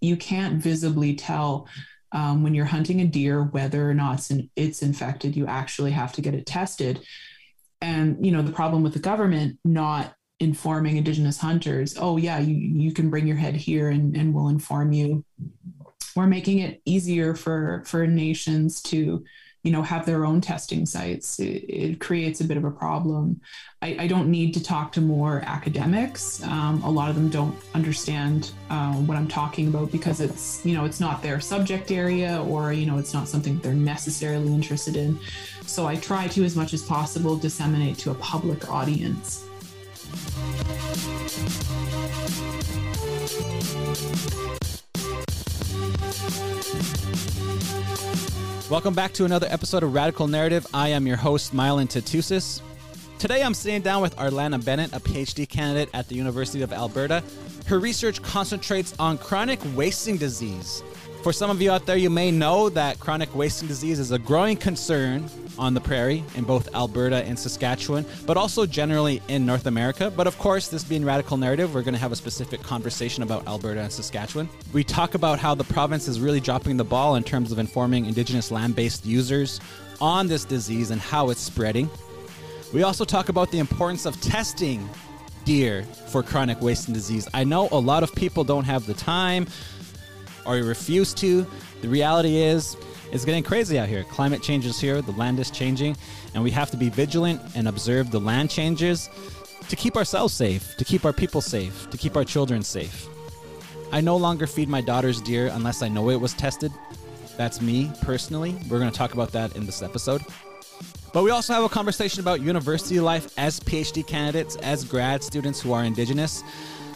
you can't visibly tell um, when you're hunting a deer whether or not it's, in, it's infected. You actually have to get it tested. And you know the problem with the government not informing indigenous hunters oh yeah you, you can bring your head here and, and we'll inform you we're making it easier for for nations to you know have their own testing sites it, it creates a bit of a problem. I, I, don't need to talk to more academics. Um, a lot of them don't understand uh, what i'm talking about because it's you know it's not their subject area or you know it's not something they're necessarily interested in. So i try to as much as possible disseminate to a public audience Welcome back to another episode of Radical Narrative. I am your host, Mylan Tootoosis. Today I'm sitting down with Arlana Bennett, a PhD candidate at the University of Alberta. Her research concentrates on chronic wasting disease. For some of you out there, you may know that chronic wasting disease is a growing concern on the prairie in both Alberta and Saskatchewan, but also generally in North America. But of course, this being Radical Narrative, we're going to have a specific conversation about Alberta and Saskatchewan. We talk about how the province is really dropping the ball in terms of informing Indigenous land based users on this disease and how it's spreading. We also talk about the importance of testing deer for chronic wasting disease. I know a lot of people don't have the time or refuse to. The reality is, it's getting crazy out here. Climate change is here, the land is changing, and we have to be vigilant and observe the land changes to keep ourselves safe, to keep our people safe, to keep our children safe. I no longer feed my daughter's deer unless I know it was tested. That's me personally. We're going to talk about that in this episode. But we also have a conversation about university life as PhD candidates, as grad students who are Indigenous.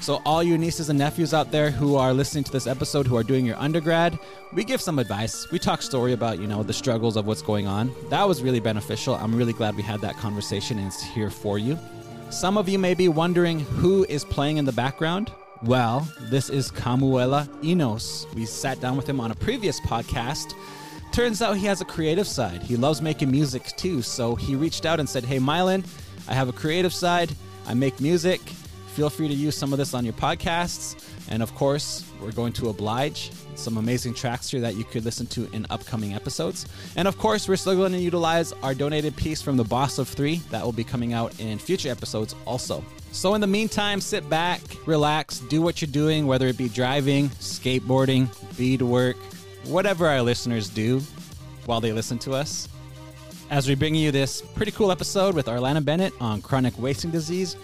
So, all you nieces and nephews out there who are listening to this episode who are doing your undergrad, we give some advice. We talk story about, you know, the struggles of what's going on. That was really beneficial. I'm really glad we had that conversation and it's here for you. Some of you may be wondering who is playing in the background. Well, this is Kamuela Enos. We sat down with him on a previous podcast. Turns out he has a creative side. He loves making music too. So he reached out and said, Hey, Mylan, I have a creative side. I make music. Feel free to use some of this on your podcasts. And of course, we're going to oblige some amazing tracks here that you could listen to in upcoming episodes. And of course, we're still going to utilize our donated piece from the Boss of Three that will be coming out in future episodes also. So, in the meantime, sit back, relax, do what you're doing, whether it be driving, skateboarding, beadwork, whatever our listeners do while they listen to us. As we bring you this pretty cool episode with Arlana Bennett on chronic wasting disease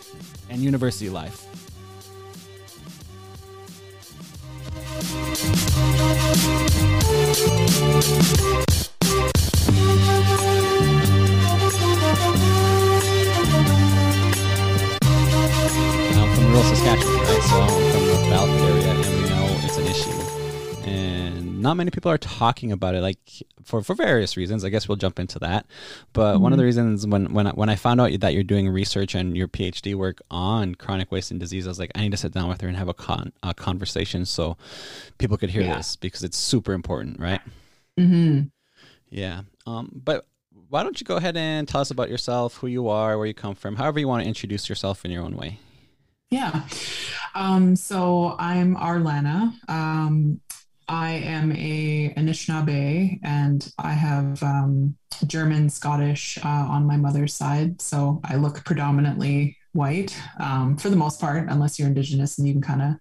and university life. I'm from rural Saskatchewan, right? So not many people are talking about it, like for, for various reasons. I guess we'll jump into that. But mm-hmm. one of the mm-hmm. reasons when when I, when I found out that you're doing research and your PhD work on chronic wasting disease, I was like, I need to sit down with her and have a con a conversation so people could hear yeah. this because it's super important, right? Mm-hmm. Yeah. Um. But why don't you go ahead and tell us about yourself, who you are, where you come from, however you want to introduce yourself in your own way. Yeah. Um, so I'm Arlana. Um, I am a Anishinaabe and I have um, German, Scottish uh, on my mother's side. So I look predominantly white um, for the most part, unless you're Indigenous and you can kind of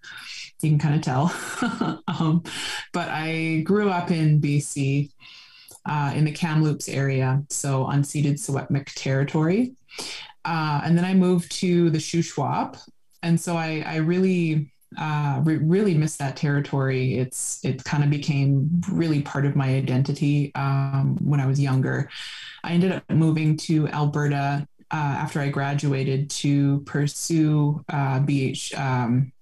you can kind of tell. um, but I grew up in BC uh, in the Kamloops area, so unceded Secwepemc territory. Uh, and then I moved to the Shuswap. And so I, I really uh, re- really miss that territory. It's it kind of became really part of my identity um, when I was younger. I ended up moving to Alberta uh, after I graduated to pursue uh, BH. Um,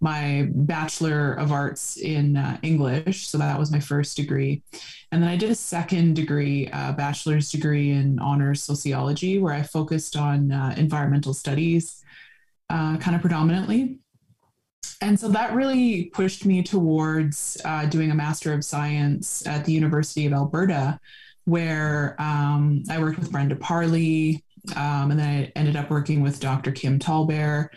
my bachelor of arts in uh, english so that was my first degree and then i did a second degree uh, bachelor's degree in honors sociology where i focused on uh, environmental studies uh, kind of predominantly and so that really pushed me towards uh, doing a Master of Science at the University of Alberta, where um, I worked with Brenda Parlee, um, and then I ended up working with Dr. Kim Tallbear.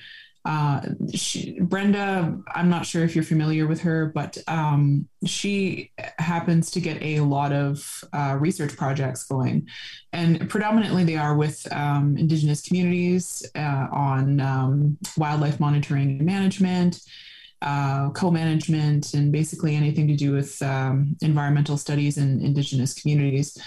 Uh, she, Brenda, I'm not sure if you're familiar with her, but um, she happens to get a lot of uh, research projects going. And predominantly they are with um, Indigenous communities uh, on um, wildlife monitoring and management. Uh, co-management and basically anything to do with um, environmental studies in indigenous communities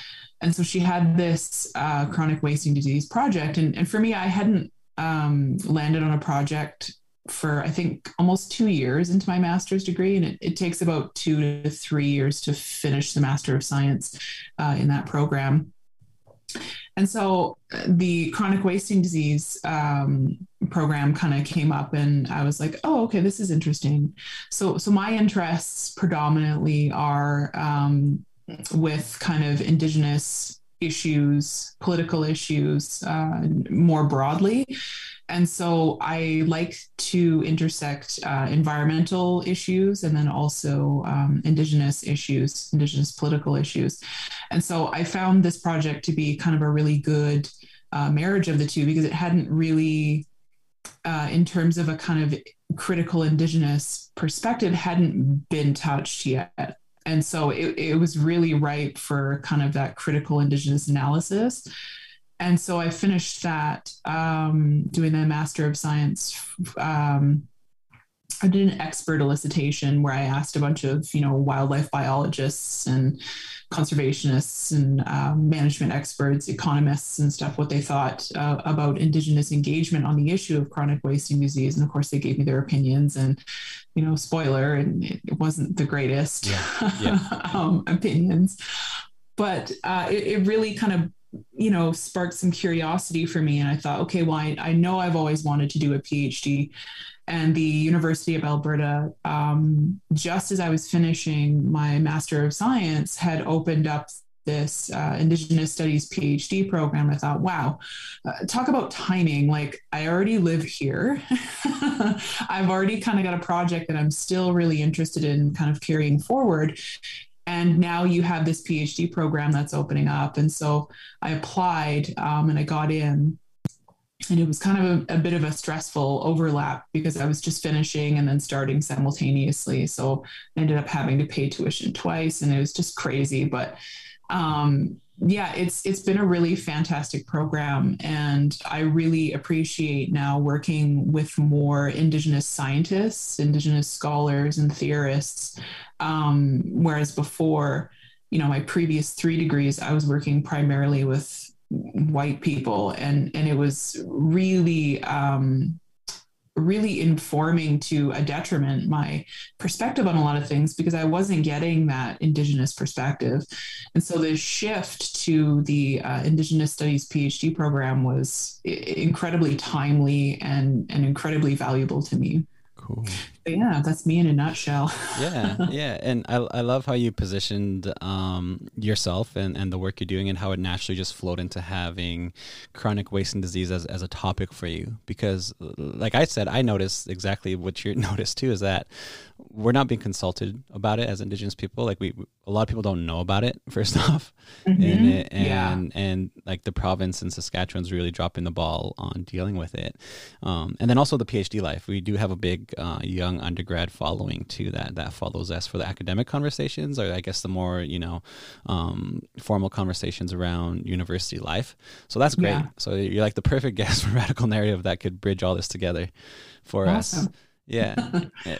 and so she had this uh, chronic wasting disease project and, and for me i hadn't um, landed on a project for I think almost two years into my master's degree, and it, it takes about two to three years to finish the Master of Science uh, in that program. And so uh, the chronic wasting disease um, program kind of came up, and I was like, "Oh, okay, this is interesting." So, so my interests predominantly are um, with kind of indigenous issues, political issues uh, more broadly. And so I like to intersect uh, environmental issues and then also um, Indigenous issues, Indigenous political issues. And so I found this project to be kind of a really good uh, marriage of the two because it hadn't really, uh, in terms of a kind of critical Indigenous perspective, hadn't been touched yet and so it, it was really ripe for kind of that critical indigenous analysis and so i finished that um, doing the master of science um, I did an expert elicitation where I asked a bunch of, you know, wildlife biologists and conservationists and um, management experts, economists and stuff, what they thought uh, about Indigenous engagement on the issue of chronic wasting disease. And of course, they gave me their opinions. And, you know, spoiler, and it wasn't the greatest yeah. Yeah. um, opinions, but uh, it, it really kind of you know sparked some curiosity for me and i thought okay well I, I know i've always wanted to do a phd and the University of Alberta, um, just as I was finishing my Master of Science, had opened up this uh, Indigenous Studies PhD program. I thought, wow, uh, talk about timing. Like, I already live here. I've already kind of got a project that I'm still really interested in kind of carrying forward. And now you have this PhD program that's opening up. And so I applied um, and I got in and it was kind of a, a, bit of a stressful overlap because I was just finishing and then starting simultaneously. So I ended up having to pay tuition twice, and it was just crazy. But um, yeah, it's it's been a really fantastic program, and I really appreciate now working with more Indigenous scientists, Indigenous scholars, and theorists. Um, whereas before, you know, my previous three degrees, I was working primarily with white people and and it was really um, really informing to a detriment my perspective on a lot of things because I wasn't getting that Indigenous perspective. And so the shift to the uh, Indigenous Studies PhD program was incredibly timely and, and incredibly valuable to me. Cool. But yeah, that's me in a nutshell. yeah, yeah, and I, I love how you positioned um, yourself and, and the work you're doing and how it naturally just flowed into having chronic wasting disease as, as a topic for you. Because, like I said, I noticed exactly what you noticed too is that we're not being consulted about it as Indigenous people. Like we, a lot of people don't know about it. First off, mm-hmm. and it, and, yeah. and like the province in Saskatchewan's really dropping the ball on dealing with it. Um, and then also the PhD life. We do have a big uh, young undergrad following too that that follows us for the academic conversations, or I guess the more you know um, formal conversations around university life. So that's great. Yeah. So you're like the perfect guest for radical narrative that could bridge all this together for awesome. us. Yeah,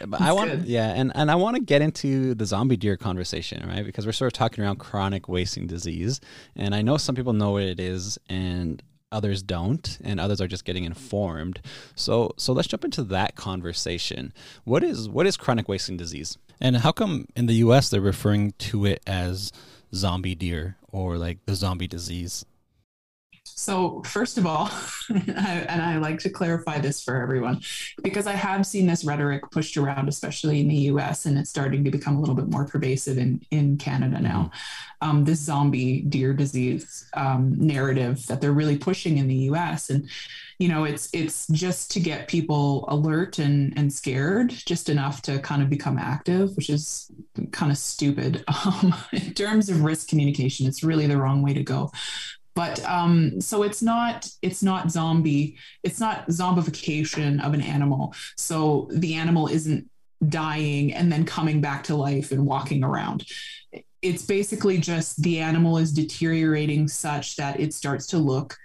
but I want good. yeah, and and I want to get into the zombie deer conversation, right? Because we're sort of talking around chronic wasting disease, and I know some people know what it is, and others don't, and others are just getting informed. So so let's jump into that conversation. What is what is chronic wasting disease, and how come in the U.S. they're referring to it as zombie deer or like the zombie disease? So, first of all, and I like to clarify this for everyone, because I have seen this rhetoric pushed around, especially in the US, and it's starting to become a little bit more pervasive in, in Canada now. Mm-hmm. Um, this zombie deer disease um, narrative that they're really pushing in the US. And you know it's it's just to get people alert and and scared just enough to kind of become active which is kind of stupid um, in terms of risk communication it's really the wrong way to go but um, so it's not it's not zombie it's not zombification of an animal. So the animal isn't dying and then coming back to life and walking around. It's basically just the animal is deteriorating such that it starts to look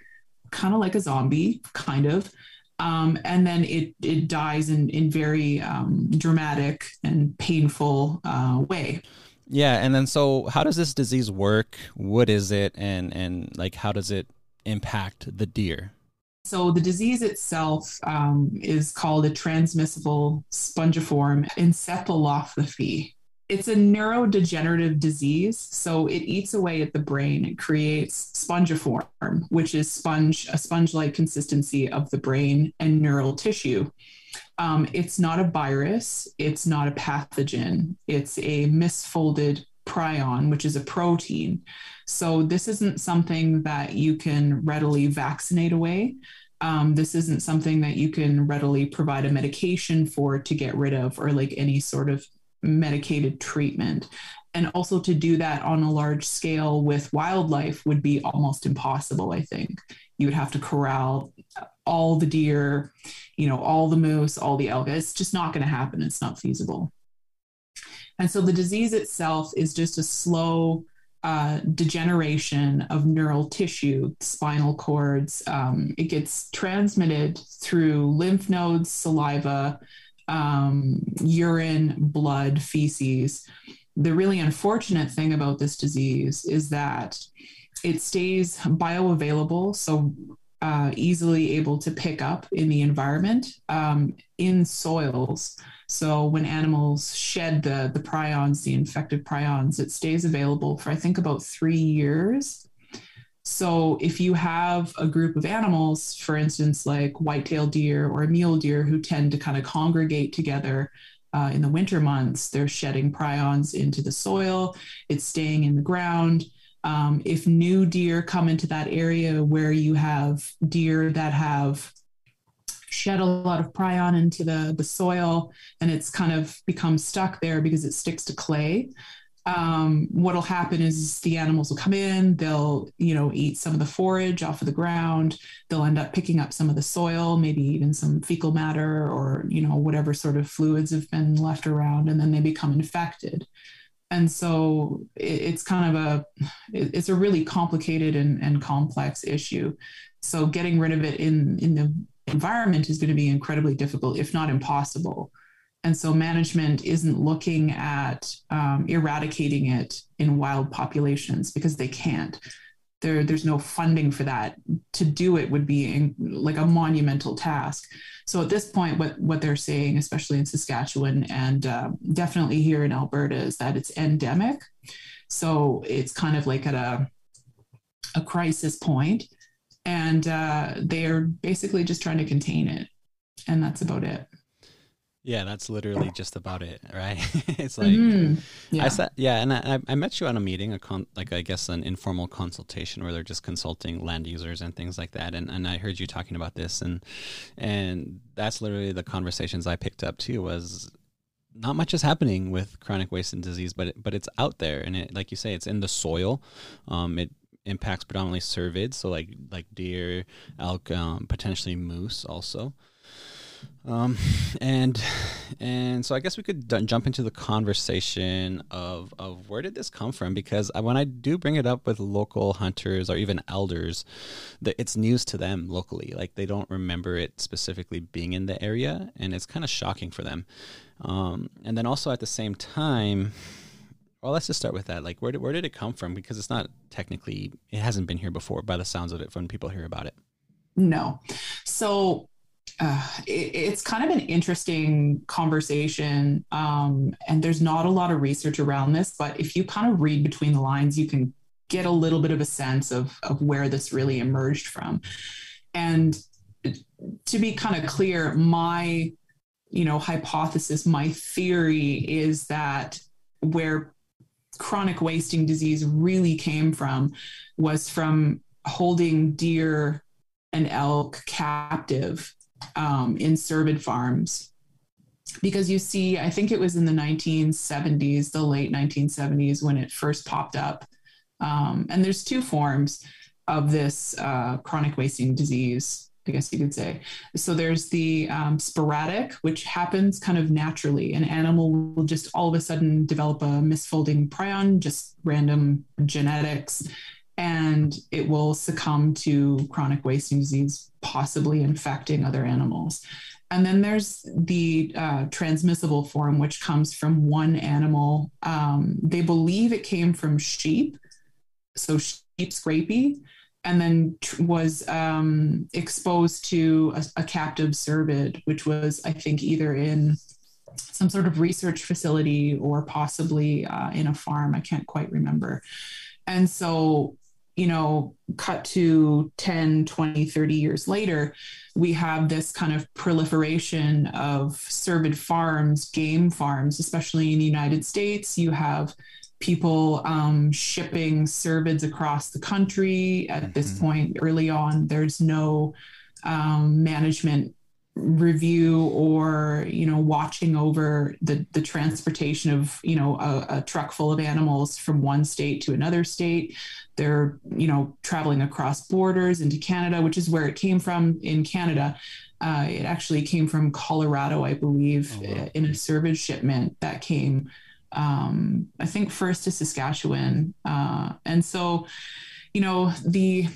kind of like a zombie kind of. Um, and then it it dies in in very um, dramatic and painful uh, way yeah, and then so how does this disease work? What is it, and and like how does it impact the deer? So the disease itself um, is called a transmissible spongiform encephalopathy. It's a neurodegenerative disease, so it eats away at the brain. It creates spongiform, which is sponge a sponge-like consistency of the brain and neural tissue. Um, it's not a virus, it's not a pathogen, it's a misfolded prion, which is a protein. So, this isn't something that you can readily vaccinate away. Um, this isn't something that you can readily provide a medication for to get rid of, or like any sort of medicated treatment. And also to do that on a large scale with wildlife would be almost impossible, I think. You would have to corral all the deer, you know, all the moose, all the elk. It's just not going to happen. It's not feasible. And so the disease itself is just a slow uh, degeneration of neural tissue, spinal cords. Um, it gets transmitted through lymph nodes, saliva, um, urine, blood, feces. The really unfortunate thing about this disease is that it stays bioavailable. So uh, easily able to pick up in the environment um, in soils. So when animals shed the the prions, the infected prions, it stays available for I think about three years. So if you have a group of animals, for instance, like white-tailed deer or mule deer, who tend to kind of congregate together uh, in the winter months, they're shedding prions into the soil. It's staying in the ground um, if new deer come into that area where you have deer that have shed a lot of prion into the, the soil and it's kind of become stuck there because it sticks to clay um, what'll happen is the animals will come in they'll you know eat some of the forage off of the ground they'll end up picking up some of the soil maybe even some fecal matter or you know whatever sort of fluids have been left around and then they become infected and so it's kind of a it's a really complicated and, and complex issue. So getting rid of it in in the environment is going to be incredibly difficult if not impossible. And so management isn't looking at um, eradicating it in wild populations because they can't there there's no funding for that. To do it would be in, like a monumental task. So at this point what what they're saying especially in saskatchewan and uh, definitely here in alberta is that it's endemic. So it's kind of like at a a crisis point. And uh, they're basically just trying to contain it. And that's about it yeah, that's literally just about it, right? it's like mm-hmm. yeah. I said, yeah, and I, I met you on a meeting, a con, like I guess an informal consultation where they're just consulting land users and things like that, and and I heard you talking about this, and and that's literally the conversations I picked up too was not much is happening with chronic wasting disease, but it, but it's out there, and it like you say, it's in the soil. Um, it impacts predominantly cervids, so like like deer, elk, um, potentially moose also. Um, and and so I guess we could d- jump into the conversation of of where did this come from? Because I, when I do bring it up with local hunters or even elders, that it's news to them locally. Like they don't remember it specifically being in the area, and it's kind of shocking for them. Um, and then also at the same time. Well, let's just start with that. Like, where did, where did it come from? Because it's not technically, it hasn't been here before by the sounds of it when people hear about it. No. So uh, it, it's kind of an interesting conversation. Um, and there's not a lot of research around this, but if you kind of read between the lines, you can get a little bit of a sense of, of where this really emerged from. And to be kind of clear, my you know hypothesis, my theory is that where chronic wasting disease really came from was from holding deer and elk captive um, in cervid farms because you see, I think it was in the 1970s, the late 1970s, when it first popped up. Um, and there's two forms. of this uh, chronic wasting disease. I guess you could say. So there's the um, sporadic, which happens kind of naturally. An animal will just all of a sudden develop a misfolding prion, just random genetics, and it will succumb to chronic wasting disease, possibly infecting other animals. And then there's the uh, transmissible form, which comes from one animal. Um, they believe it came from sheep, so sheep scrapie, and then tr- was um, exposed to a, a captive cervid, which was, I think, either in some sort of research facility or possibly uh, in a farm. I can't quite remember. And so you know, cut to 10, 20, 30 years later, we have this kind of proliferation of cervid farms, game farms, especially in the United States. You have people um, shipping cervids across the country at mm-hmm. this point early on. There's no um, management review or you know watching over the the transportation of you know a, a, truck full of animals from one state to another state. They're you know traveling across borders into canada which is where it came from in canada. Uh, it actually came from colorado i believe oh, wow. in a cervid shipment that came um, i think first to saskatchewan. Uh, and so you know the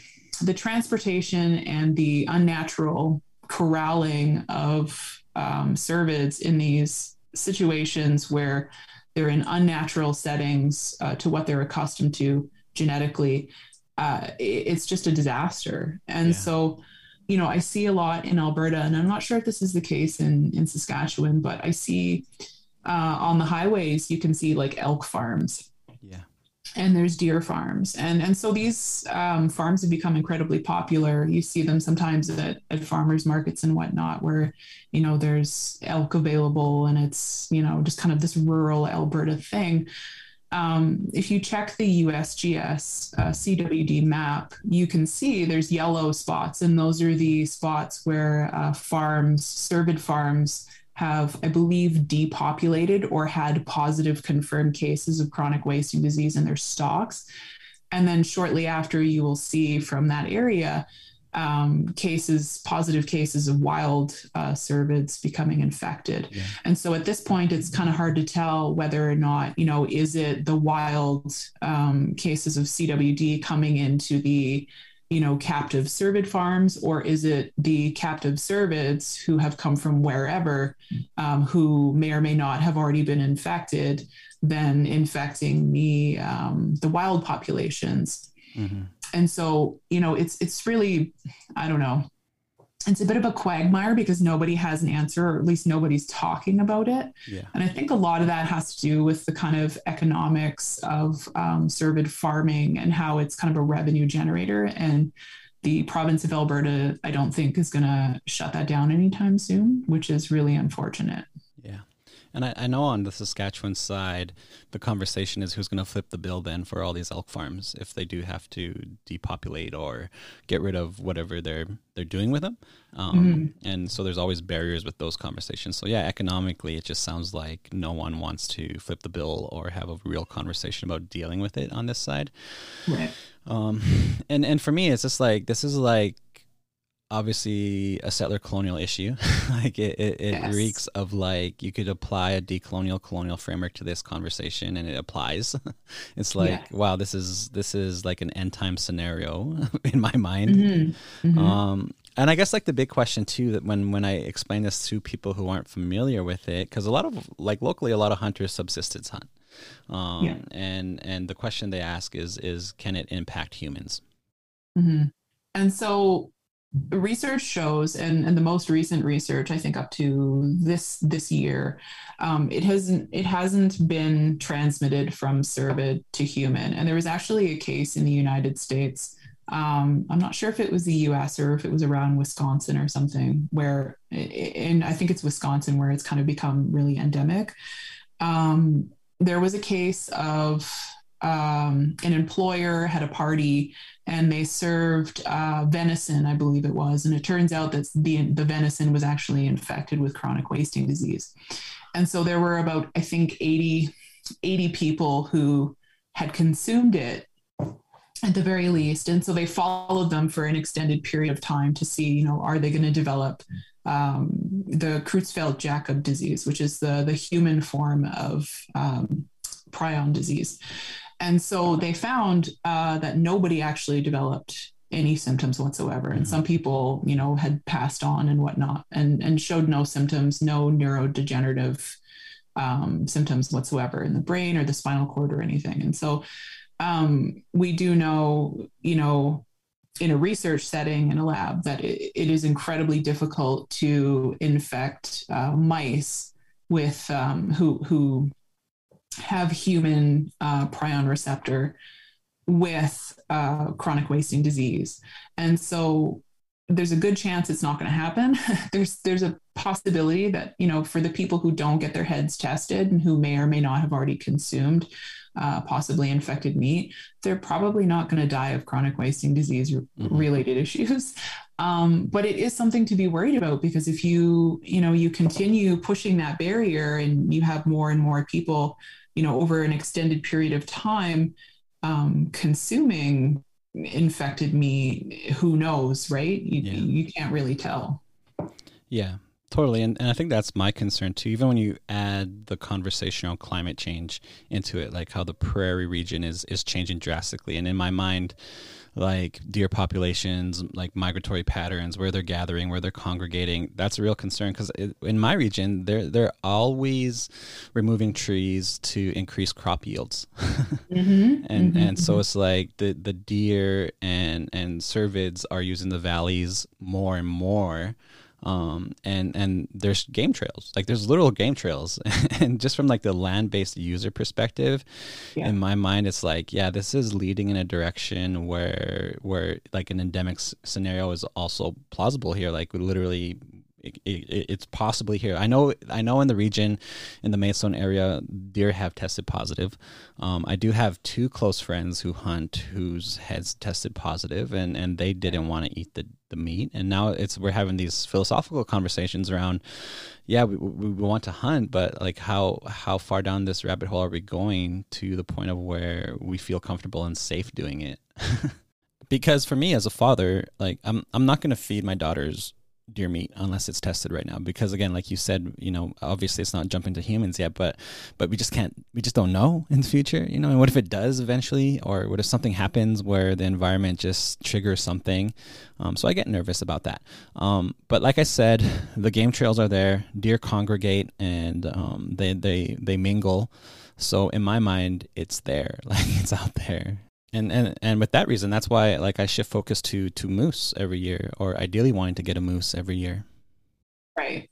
the transportation and the unnatural corralling of um, cervids in these situations where they're in unnatural settings uh, to what they're accustomed to genetically, uh, it's just a disaster. And yeah. so, you know, I see a lot in Alberta, and I'm not sure if this is the case in in Saskatchewan, but I see uh, on the highways you can see like elk farms and there's deer farms. And and so these um, farms have become incredibly popular. You see them sometimes at, at farmers markets and whatnot where you know there's elk available and it's you know just kind of this rural alberta thing. Um, if you check the USGS uh, CWD map, you can see there's yellow spots, and those are the spots where uh, farms, cervid farms, have, I believe, depopulated or had positive confirmed cases of chronic wasting disease in their stocks. And then shortly after, you will see from that area um, cases, positive cases of wild uh, cervids becoming infected. Yeah. And so at this point, it's kind of hard to tell whether or not, you know, is it the wild um, cases of CWD coming into the you know, captive cervid farms, or is it the captive cervids who have come from wherever, um, who may or may not have already been infected, then infecting the um, the wild populations? Mm-hmm. And so, you know, it's it's really, I don't know, it's a bit of a quagmire because nobody has an answer, or at least nobody's talking about it. Yeah. And I think a lot of that has to do with the kind of economics of um, cervid farming and how it's kind of a revenue generator. And the province of Alberta, I don't think, is going to shut that down anytime soon, which is really unfortunate. And I, I, know on the Saskatchewan side, the conversation is who's going to flip the bill then for all these elk farms if they do have to depopulate or get rid of whatever they're they're doing with them. Um, mm-hmm. And so there's always barriers with those conversations. So yeah, economically, it just sounds like no one wants to flip the bill or have a real conversation about dealing with it on this side. Right. Um, and and for me, it's just like this is like obviously a settler colonial issue. like it, it, it yes. reeks of like you could apply a decolonial colonial framework to this conversation and it applies. it's like, yeah. wow, this is this is like an end time scenario in my mind. Mm-hmm. Mm-hmm. Um, and I guess like the big question too that when when I explain this to people who aren't familiar with it, because a lot of like locally, a lot of hunters subsistence hunt, um, yeah. and and the question they ask is is can it impact humans? Mm-hmm. And so research shows and, and the most recent research i think up to this this year um, it hasn't it hasn't been transmitted from cervid to human. And there was actually a case in the united states um, i'm not sure if it was the us or if it was around wisconsin or something where and i think it's wisconsin where it's kind of become really endemic. Um, there was a case of um, an employer had a party and they served uh, venison, I believe it was, and it turns out that the the venison was actually infected with chronic wasting disease, and so there were about I think 80, 80 people who had consumed it at the very least. And so they followed them for an extended period of time to see, you know, are they going to develop um, the Creutzfeldt-Jakob disease, which is the the human form of um, prion disease. And so they found uh, that nobody actually developed any symptoms whatsoever. And mm-hmm. some people, you know, had passed on and whatnot and, and showed no symptoms, no neurodegenerative um, symptoms whatsoever in the brain or the spinal cord or anything. And so um, we do know, you know, in a research setting in a lab that it, it is incredibly difficult to infect uh, mice with um, who who have human uh, prion receptor with uh, chronic wasting disease, and so there's a good chance it's not going to happen. there's there's a possibility that you know for the people who don't get their heads tested and who may or may not have already consumed uh, possibly infected meat, they're probably not going to die of chronic wasting disease mm-hmm. related issues. Um, but it is something to be worried about because if you you know you continue pushing that barrier and you have more and more people you know over an extended period of time um, consuming infected me, who knows right you, yeah. you can't really tell yeah Totally. And, and I think that's my concern too. Even when you add the conversation on climate change into it, like how the prairie region is, is changing drastically. And in my mind, like deer populations, like migratory patterns, where they're gathering, where they're congregating. That's a real concern because in my region, they're they're always removing trees to increase crop yields, mm-hmm. and mm-hmm. and so mm-hmm. it's like the the deer and and cervids are using the valleys more and more um, and and there's game trails like there's literal game trails and just from like the land-based user perspective yeah. in my mind it's like yeah this is leading in a direction where where like an endemic scenario is also plausible here like literally it, it, it's possibly here. I know. I know in the region, in the Maidstone area, deer have tested positive. Um, I do have two close friends who hunt whose heads tested positive, and and they didn't want to eat the the meat. And now it's we're having these philosophical conversations around. Yeah, we, we want to hunt, but like how how far down this rabbit hole are we going to the point of where we feel comfortable and safe doing it? because for me as a father, like I'm I'm not going to feed my daughters deer meat unless it's tested right now. Because again like you said you know obviously it's not jumping to humans yet but but we just can't we just don't know in the future you know? And what if it does eventually? Or what if something happens where the environment just triggers something? Um, so i get nervous about that. Um, but like i said the game trails are there. Deer congregate and um, they they they mingle. So in my mind it's there. Like it's out there and and and with that reason that's why like i shift focus to to moose every year or ideally wanting to get a moose every year. Right.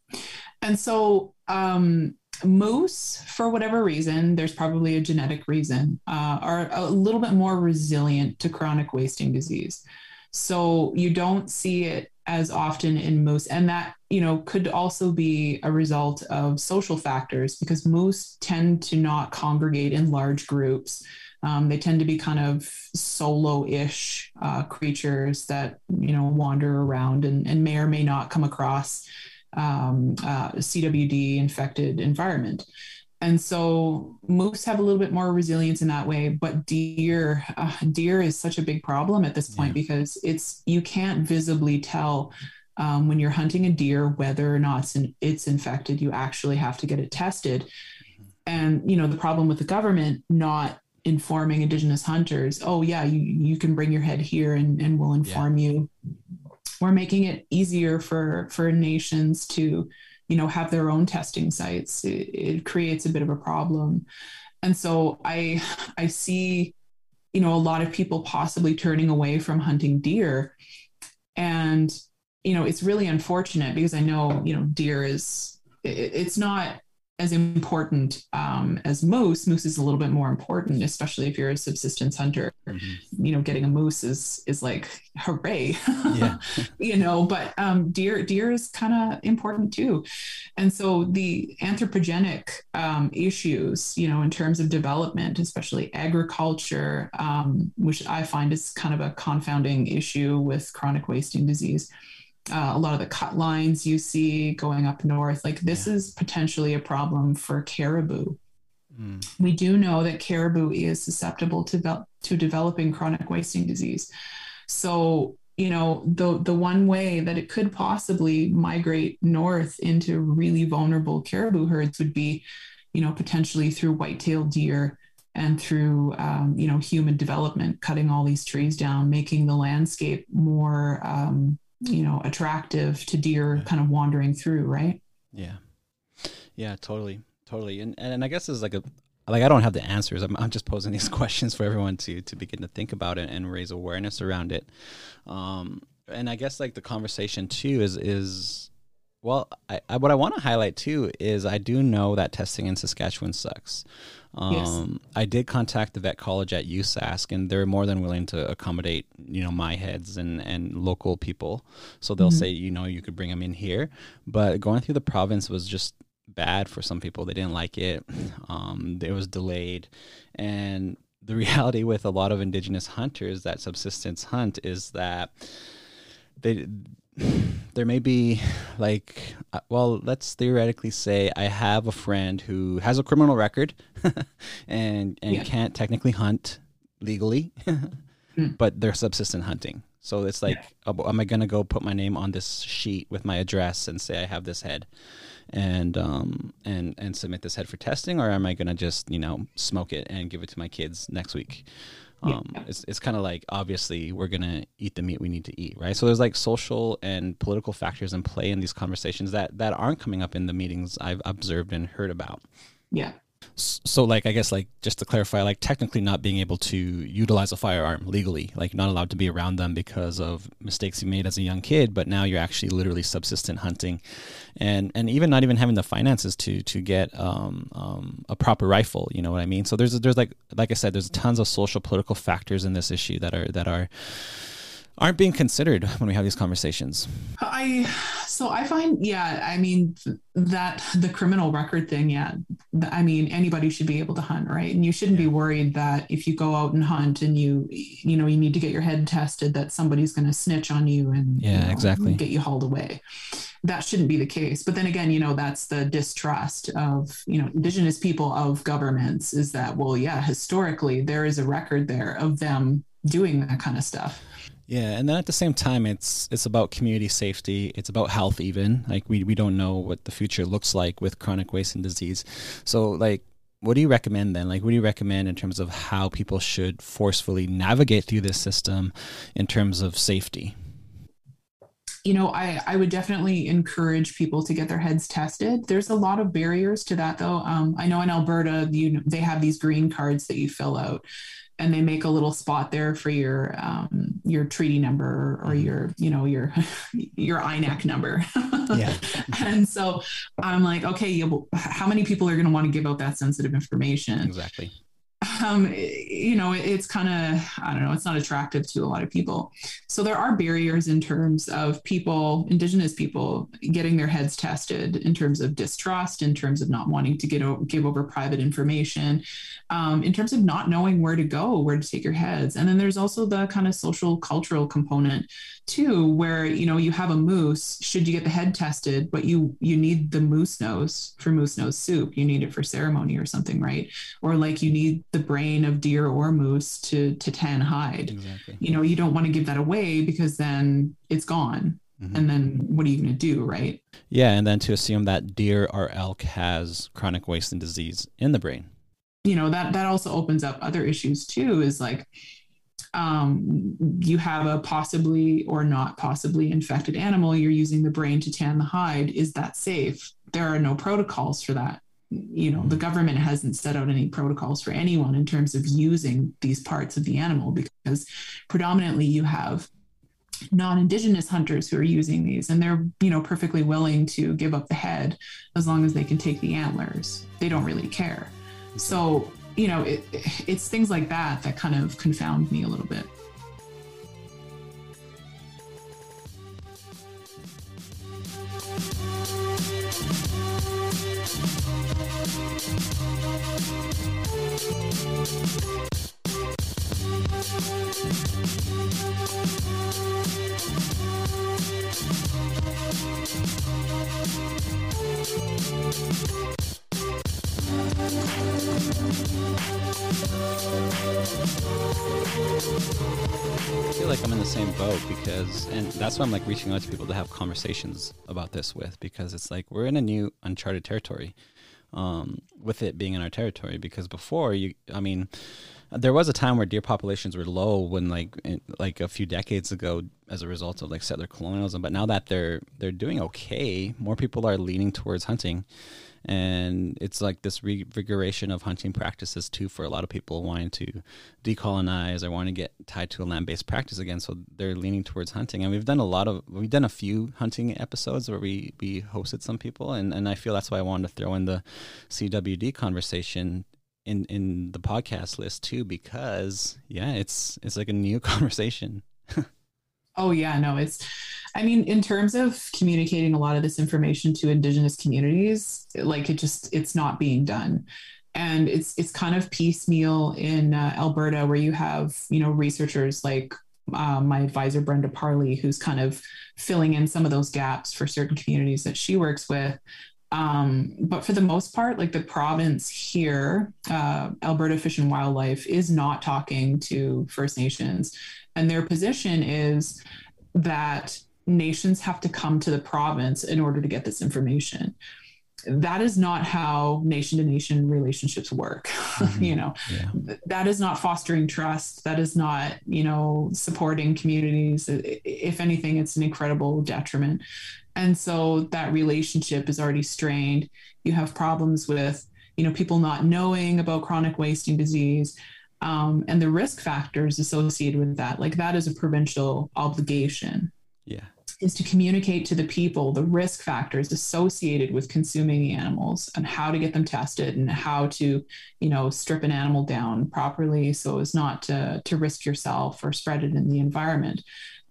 And so um moose for whatever reason there's probably a genetic reason uh, are a little bit more resilient to chronic wasting disease. So you don't see it as often in moose and that you know could also be a result of social factors because moose tend to not congregate in large groups um, they tend to be kind of solo-ish uh, creatures that you know wander around and, and, may or may not come across um, uh, CWD infected environment. And so moose have a little bit more resilience in that way, but deer, uh, deer is such a big problem at this point yeah. because it's you can't visibly tell um, when you're hunting a deer whether or not it's, in, it's infected. You actually have to get it tested mm-hmm. and you know the problem with the government not informing indigenous hunters oh yeah you, you can bring your head here and, and we'll inform yeah. you. We're making it easier for for nations to you know have their own testing sites. It, it creates a bit of a problem. And so i i see you know a lot of people possibly turning away from hunting deer. And you know it's really unfortunate because i know you know deer is it, it's not as important um, as moose. Moose is a little bit more important, especially if you're a subsistence hunter. Mm-hmm. You know, getting a moose is is like hooray, yeah. you know. But um, deer deer is kind of important too, and so the anthropogenic um, issues, you know, in terms of development, especially agriculture, um, which I find is kind of a confounding issue with chronic wasting disease uh, a lot of the cut lines you see going up north like this yeah. is potentially a problem for caribou Mm. We do know that caribou is susceptible to, to developing chronic wasting disease. So, you know, the, the one way that it could possibly migrate north into really vulnerable caribou herds would be, you know, potentially through white-tailed deer and through um, you know human development cutting all these trees down making the landscape more um, you know attractive to deer yeah. kind of wandering through right yeah yeah totally totally. And and I guess it's like a like I don't have the answers. I'm, I'm just posing these questions for everyone to to begin to think about it and raise awareness around it. Um, and I guess like the conversation too is is well, I, I what I want to highlight too is I do know that testing in Saskatchewan sucks. Um, yes. I did contact the vet college at USask, and they're more than willing to accommodate, you know, my heads and, and local people. So they'll mm-hmm. say, you know, you could bring them in here. But going through the province was just bad for some people. They didn't like it. Um, it was delayed, and the reality with a lot of indigenous hunters that subsistence hunt is that they there may be like uh, well let's theoretically say i have a friend who has a criminal record and and yeah. can't technically hunt legally mm. but they're subsistent hunting so it's like yeah. am i going to go put my name on this sheet with my address and say i have this head and um, and and submit this head for testing, or am I going to just you know smoke it and give it to my kids next week? Um, yeah. It's it's kind of like obviously we're gonna eat the meat we need to eat, right? So there's like social and political factors in play in these conversations that that aren't coming up in the meetings I've observed and heard about. Yeah, so like i guess like just to clarify like technically not being able to utilize a firearm legally like not allowed to be around them because of mistakes you made as a young kid but now you're actually literally subsistent hunting. And and even not even having the finances to to get um, um, a proper rifle you know what i mean? So there's there's like like i said there's tons of social political factors in this issue that are that are aren't being considered when we have these conversations. I so I find yeah, I mean that the criminal record thing, yeah. I mean anybody should be able to hunt, right? And you shouldn't yeah. be worried that if you go out and hunt and you you know you need to get your head tested that somebody's going to snitch on you and yeah, you know, exactly get you hauled away. That shouldn't be the case. But then again, you know, that's the distrust of, you know, indigenous people of governments is that well, yeah, historically there is a record there of them doing that kind of stuff. Yeah, and then at the same time, it's it's about community safety. It's about health, even like we we don't know what the future looks like with chronic wasting disease. So, like, what do you recommend then? Like, what do you recommend in terms of how people should forcefully navigate through this system in terms of safety? you know, I, I would definitely encourage people to get their heads tested. There's a lot of barriers to that, though. Um, I know in Alberta, you they have these green cards that you fill out and they make a little spot there for your um, your treaty number or mm-hmm. your you know your your INAC number. yeah. and so I'm like, okay, how many people are going to want to give out that sensitive information? Exactly um, you know, it's kind of, I don't know, it's not attractive to a lot of people. So there are barriers in terms of people, Indigenous people, getting their heads tested in terms of distrust, in terms of not wanting to get o- give over private information, um, in terms of not knowing where to go, where to take your heads. And then there's also the kind of social cultural component too, where you know you have a moose. Should you get the head tested, but you you need the moose nose for moose nose soup. You need it for ceremony or something, right? Or like you need the brain of deer or moose to to tan hide. Exactly. You know, you don't want to give that away because then it's gone. Mm-hmm. And then what are you going to do, right? Yeah, and then to assume that deer or elk has chronic wasting disease in the brain. You know, that that also opens up other issues too is like um, you have a possibly or not possibly infected animal, you're using the brain to tan the hide. Is that safe? There are no protocols for that you know the government hasn't set out any protocols for anyone in terms of using these parts of the animal because predominantly you have non-indigenous hunters who are using these and they're you know perfectly willing to give up the head as long as they can take the antlers they don't really care so you know, it, it's things like that that kind of confound me a little bit. I feel like I'm in the same boat because, and that's why I'm like reaching out to people to have conversations about this with because it's like we're in a new uncharted territory um, with it being in our territory. Because before, you, I mean, there was a time where deer populations were low when like in, like a few decades ago as a result of like settler colonialism but now that they're they're doing okay more people are leaning towards hunting and it's like this revigoration of hunting practices too for a lot of people wanting to decolonize or want to get tied to a land-based practice again. So they're leaning towards hunting. And we've done a lot of we've done a few hunting episodes where we we hosted some people. And and I feel that's why I wanted to throw in the CWD conversation in in the podcast list too because yeah it's it's like a new conversation. Oh yeah no it's I mean, in terms of communicating a lot of this information to Indigenous communities, like it just it's not being done, and it's it's kind of piecemeal in uh, Alberta, where you have you know researchers like uh, my advisor Brenda Parlee, who's kind of filling in some of those gaps for certain communities that she works with. Um, but for the most part, like the province here, uh, Alberta Fish and Wildlife is not talking to First Nations, and their position is that nations have to come to the province in order to get this information. That is not how nation to nation relationships work mm-hmm. you know. Yeah. that is not fostering trust. That is not you know supporting communities. If anything it's an incredible detriment. And so that relationship is already strained. You have problems with you know people not knowing about chronic wasting disease um, and the risk factors associated with that. Like that is a provincial obligation. Yeah is to communicate to the people the risk factors associated with consuming the animals and how to get them tested and how to you know strip an animal down properly so as not to, to risk yourself or spread it in the environment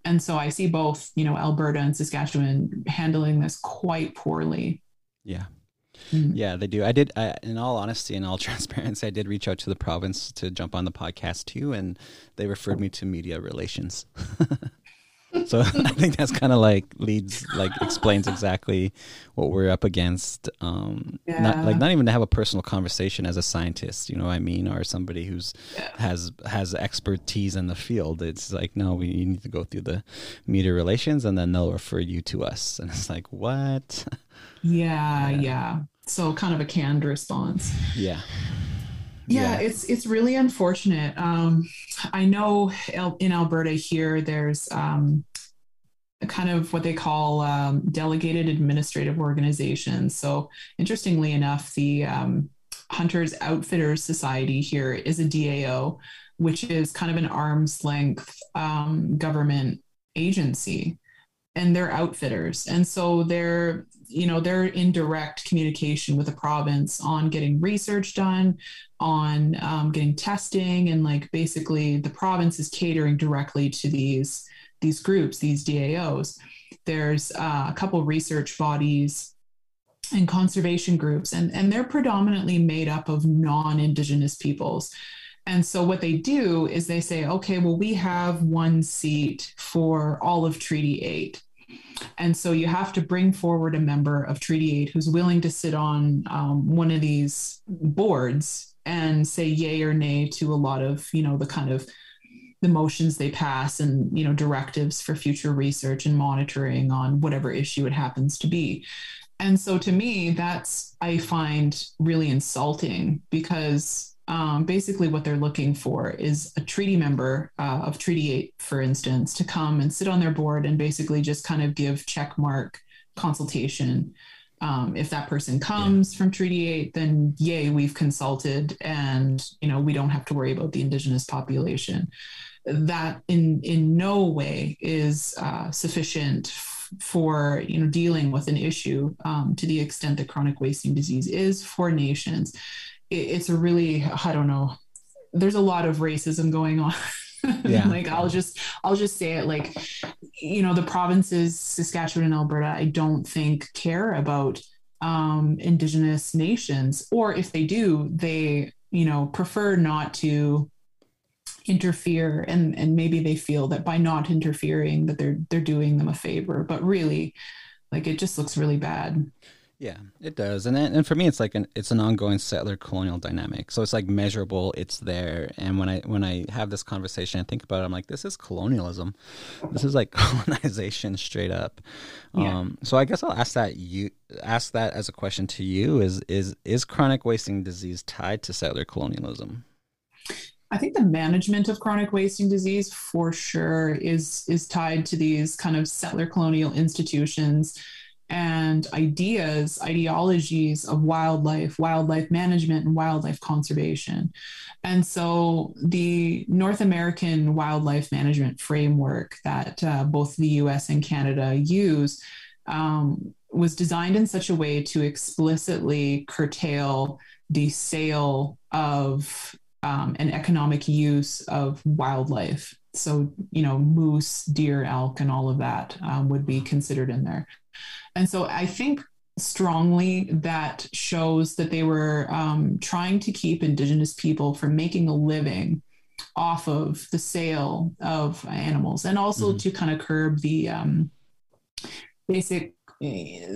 and so i see both you know alberta and saskatchewan handling this quite poorly yeah mm-hmm. Yeah, they do. I did, I, in all honesty and all transparency, I did reach out to the province to jump on the podcast too, and they referred me to media relations. so I think that's kind of like leads, like explains exactly what we're up against. Um, yeah. Not like not even to have a personal conversation as a scientist, you know what I mean, or somebody who's yeah. has has expertise in the field. It's like no, we you need to go through the media relations, and then they'll refer you to us, and it's like what? Yeah, yeah. yeah. So kind of a canned response. Yeah. Yeah, yeah, it's it's really unfortunate. Um, I know in Alberta here, there's um, kind of what they call um, delegated administrative organizations. So, interestingly enough, the um, Hunters Outfitters Society here is a DAO, which is kind of an arm's length um, government agency, and they're outfitters, and so they're you know they're in direct communication with the province on getting research done on um, getting testing and like basically the province is catering directly to these these groups these daos there's uh, a couple research bodies and conservation groups and, and they're predominantly made up of non-indigenous peoples. And so what they do is they say okay well we have one seat for all of treaty 8 and so you have to bring forward a member of Treaty 8 who's willing to sit on um, one of these boards and say yay or nay to a lot of, you know, the kind of the motions they pass and, you know, directives for future research and monitoring on whatever issue it happens to be. And so to me, that's, I find really insulting because um, basically what they're looking for is a treaty member uh, of Treaty 8, for instance, to come and sit on their board and basically just kind of give check mark consultation. Um, if that person comes yeah. from Treaty 8, then yay, we've consulted and you know we don't have to worry about the indigenous population. That in in no way is uh, sufficient for you know dealing with an issue um, to the extent that chronic wasting disease is for nations it's a really i don't know there's a lot of racism going on yeah. like I'll just I'll just say it like you know the provinces Saskatchewan and Alberta I don't think care about um indigenous nations or if they do they you know prefer not to interfere and and maybe they feel that by not interfering that they're they're doing them a favor but really like it just looks really bad Yeah, it does, and and for me, it's like an it's an ongoing settler colonial dynamic. So it's like measurable, it's there. And when I when I have this conversation, I think about it. I'm like, this is colonialism. This is like colonization straight up. Yeah. Um, so I guess I'll ask that you ask that as a question to you: is is is chronic wasting disease tied to settler colonialism? I think the management of chronic wasting disease for sure is is tied to these kind of settler colonial institutions and ideas, ideologies of wildlife, wildlife management, and wildlife conservation. And so the North American wildlife management framework that uh, both the US and Canada use um, was designed in such a way to explicitly curtail the sale of um, and economic use of wildlife. So, you know, moose, deer, elk, and all of that um, would be considered in there. And so I think strongly that shows that they were um, trying to keep Indigenous people from making a living off of the sale of animals and also mm-hmm. to kind of curb the um, basic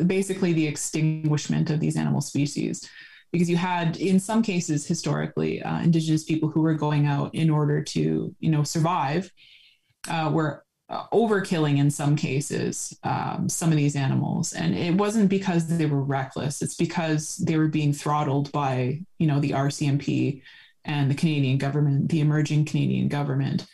basically the extinguishment of these animal species because you had in some cases historically uh, indigenous people who were going out in order to you know survive uh, were uh, overkilling in some cases um, some of these animals. And it wasn't because they were reckless. It's because they were being throttled by you know the rcmp and the canadian government the emerging canadian government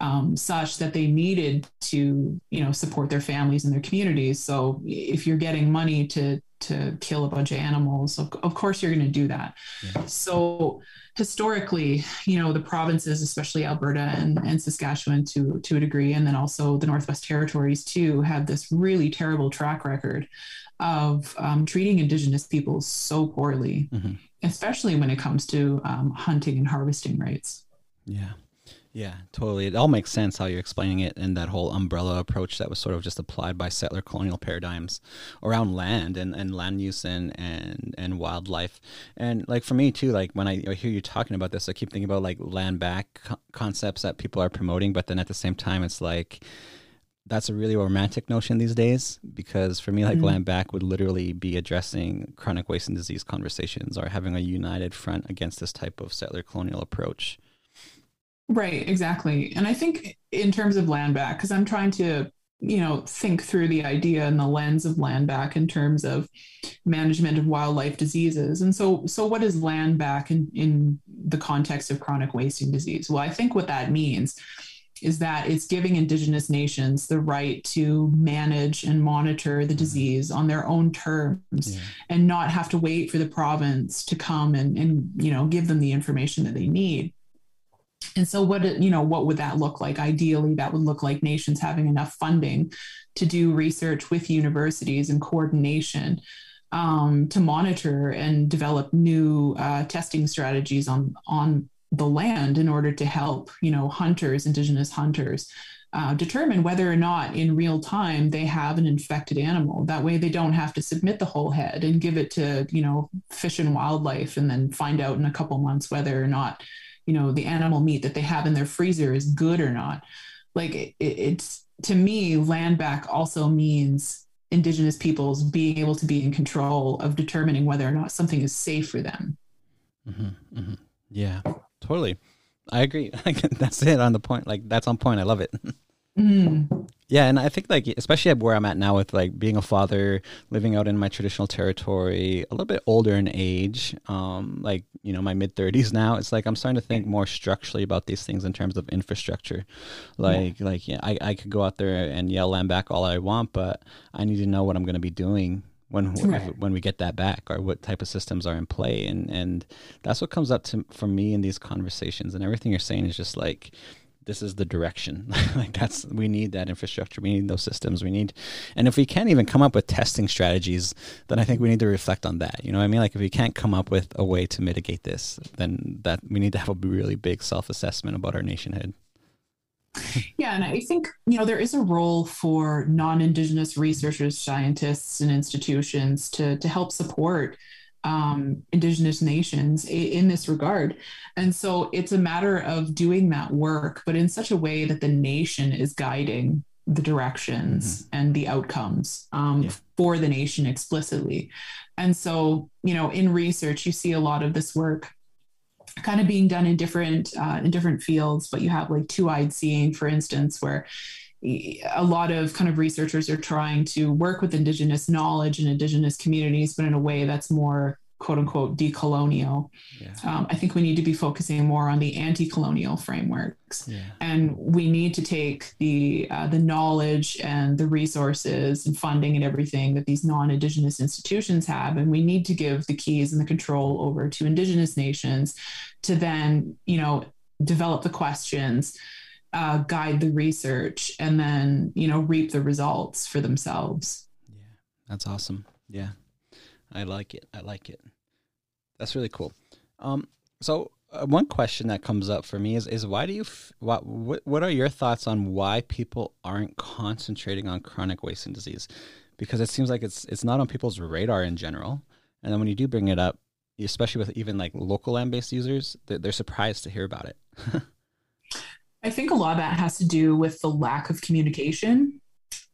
um, such that they needed to you know support their families and their communities. So if you're getting money to to kill a bunch of animals of, of course you're going to do that yeah. so historically you know the provinces especially alberta and, and saskatchewan to to a degree and then also the northwest territories too have this really terrible track record of um, treating indigenous peoples so poorly mm-hmm. especially when it comes to um, hunting and harvesting rights yeah yeah, totally. It all makes sense how you're explaining it and that whole umbrella approach that was sort of just applied by settler colonial paradigms around land and, and land use and, and, and wildlife. And like for me too, like when I, I hear you talking about this, I keep thinking about like land back co- concepts that people are promoting, but then at the same time, it's like, that's a really romantic notion these days because for me like mm-hmm. land back would literally be addressing chronic wasting disease conversations or having a united front against this type of settler colonial approach Right, exactly. And I think in terms of land back, because I'm trying to, you know, think through the idea and the lens of land back in terms of management of wildlife diseases. And so so what is land back in, in the context of chronic wasting disease? Well, I think what that means is that it's giving indigenous nations the right to manage and monitor the mm-hmm. disease on their own terms yeah. and not have to wait for the province to come and, and you know give them the information that they need and so what you know what would that look like? Ideally that would look like nations having enough funding to do research with universities and coordination um, to monitor and develop new uh, testing strategies on on the land in order to help you know hunters indigenous hunters uh, determine whether or not in real time they have an infected animal. That way they don't have to submit the whole head and give it to you know fish and wildlife and then find out in a couple months whether or not you know the animal meat that they have in their freezer is good or not. Like it, it's to me land back also means indigenous peoples being able to be in control of determining whether or not something is safe for them. Mm-hmm, mm-hmm. yeah totally. I agree. That's it on the point. Like that's on point. I love it mm-hmm. Yeah, and I think like especially where I'm at now with like being a father, living out in my traditional territory, a little bit older in age, um, like you know my mid 30s now. It's like I'm starting to think more structurally about these things in terms of infrastructure. Like yeah. like yeah, I I could go out there and yell land back all I want, but I need to know what I'm going to be doing when right. when we get that back or what type of systems are in play and and that's what comes up to for me in these conversations and everything you're saying is just like this is the direction. like that's we need that infrastructure. We need those systems. We need, and if we can't even come up with testing strategies, then I think we need to reflect on that. You know what I mean? Like if we can't come up with a way to mitigate this, then that we need to have a really big self assessment about our nationhood. Yeah, and I think you know there is a role for non-indigenous researchers, scientists, and institutions to to help support um, indigenous nations in this regard. And so it's a matter of doing that work, but in such a way that the nation is guiding the directions mm-hmm. and the outcomes um, yeah. for the nation explicitly. And so, you know, in research, you see a lot of this work kind of being done in different uh, in different fields. But you have like two-eyed seeing, for instance, where a lot of kind of researchers are trying to work with indigenous knowledge and indigenous communities, but in a way that's more quote unquote decolonial. Yeah. Um, I think we need to be focusing more on the anti-colonial frameworks, yeah. and we need to take the uh, the knowledge and the resources and funding and everything that these non-indigenous institutions have, and we need to give the keys and the control over to indigenous nations to then you know develop the questions. Uh, guide the research and then you know reap the results for themselves yeah that's awesome yeah I like it. I like it. That's really cool. Um, so uh, one question that comes up for me is is why do you f- what, what what are your thoughts on why people aren't concentrating on chronic wasting disease? Because it seems like it's it's not on people's radar in general, and then when you do bring it up, especially with even like local land based users, they're, they're surprised to hear about it. I think a lot of that has to do with the lack of communication.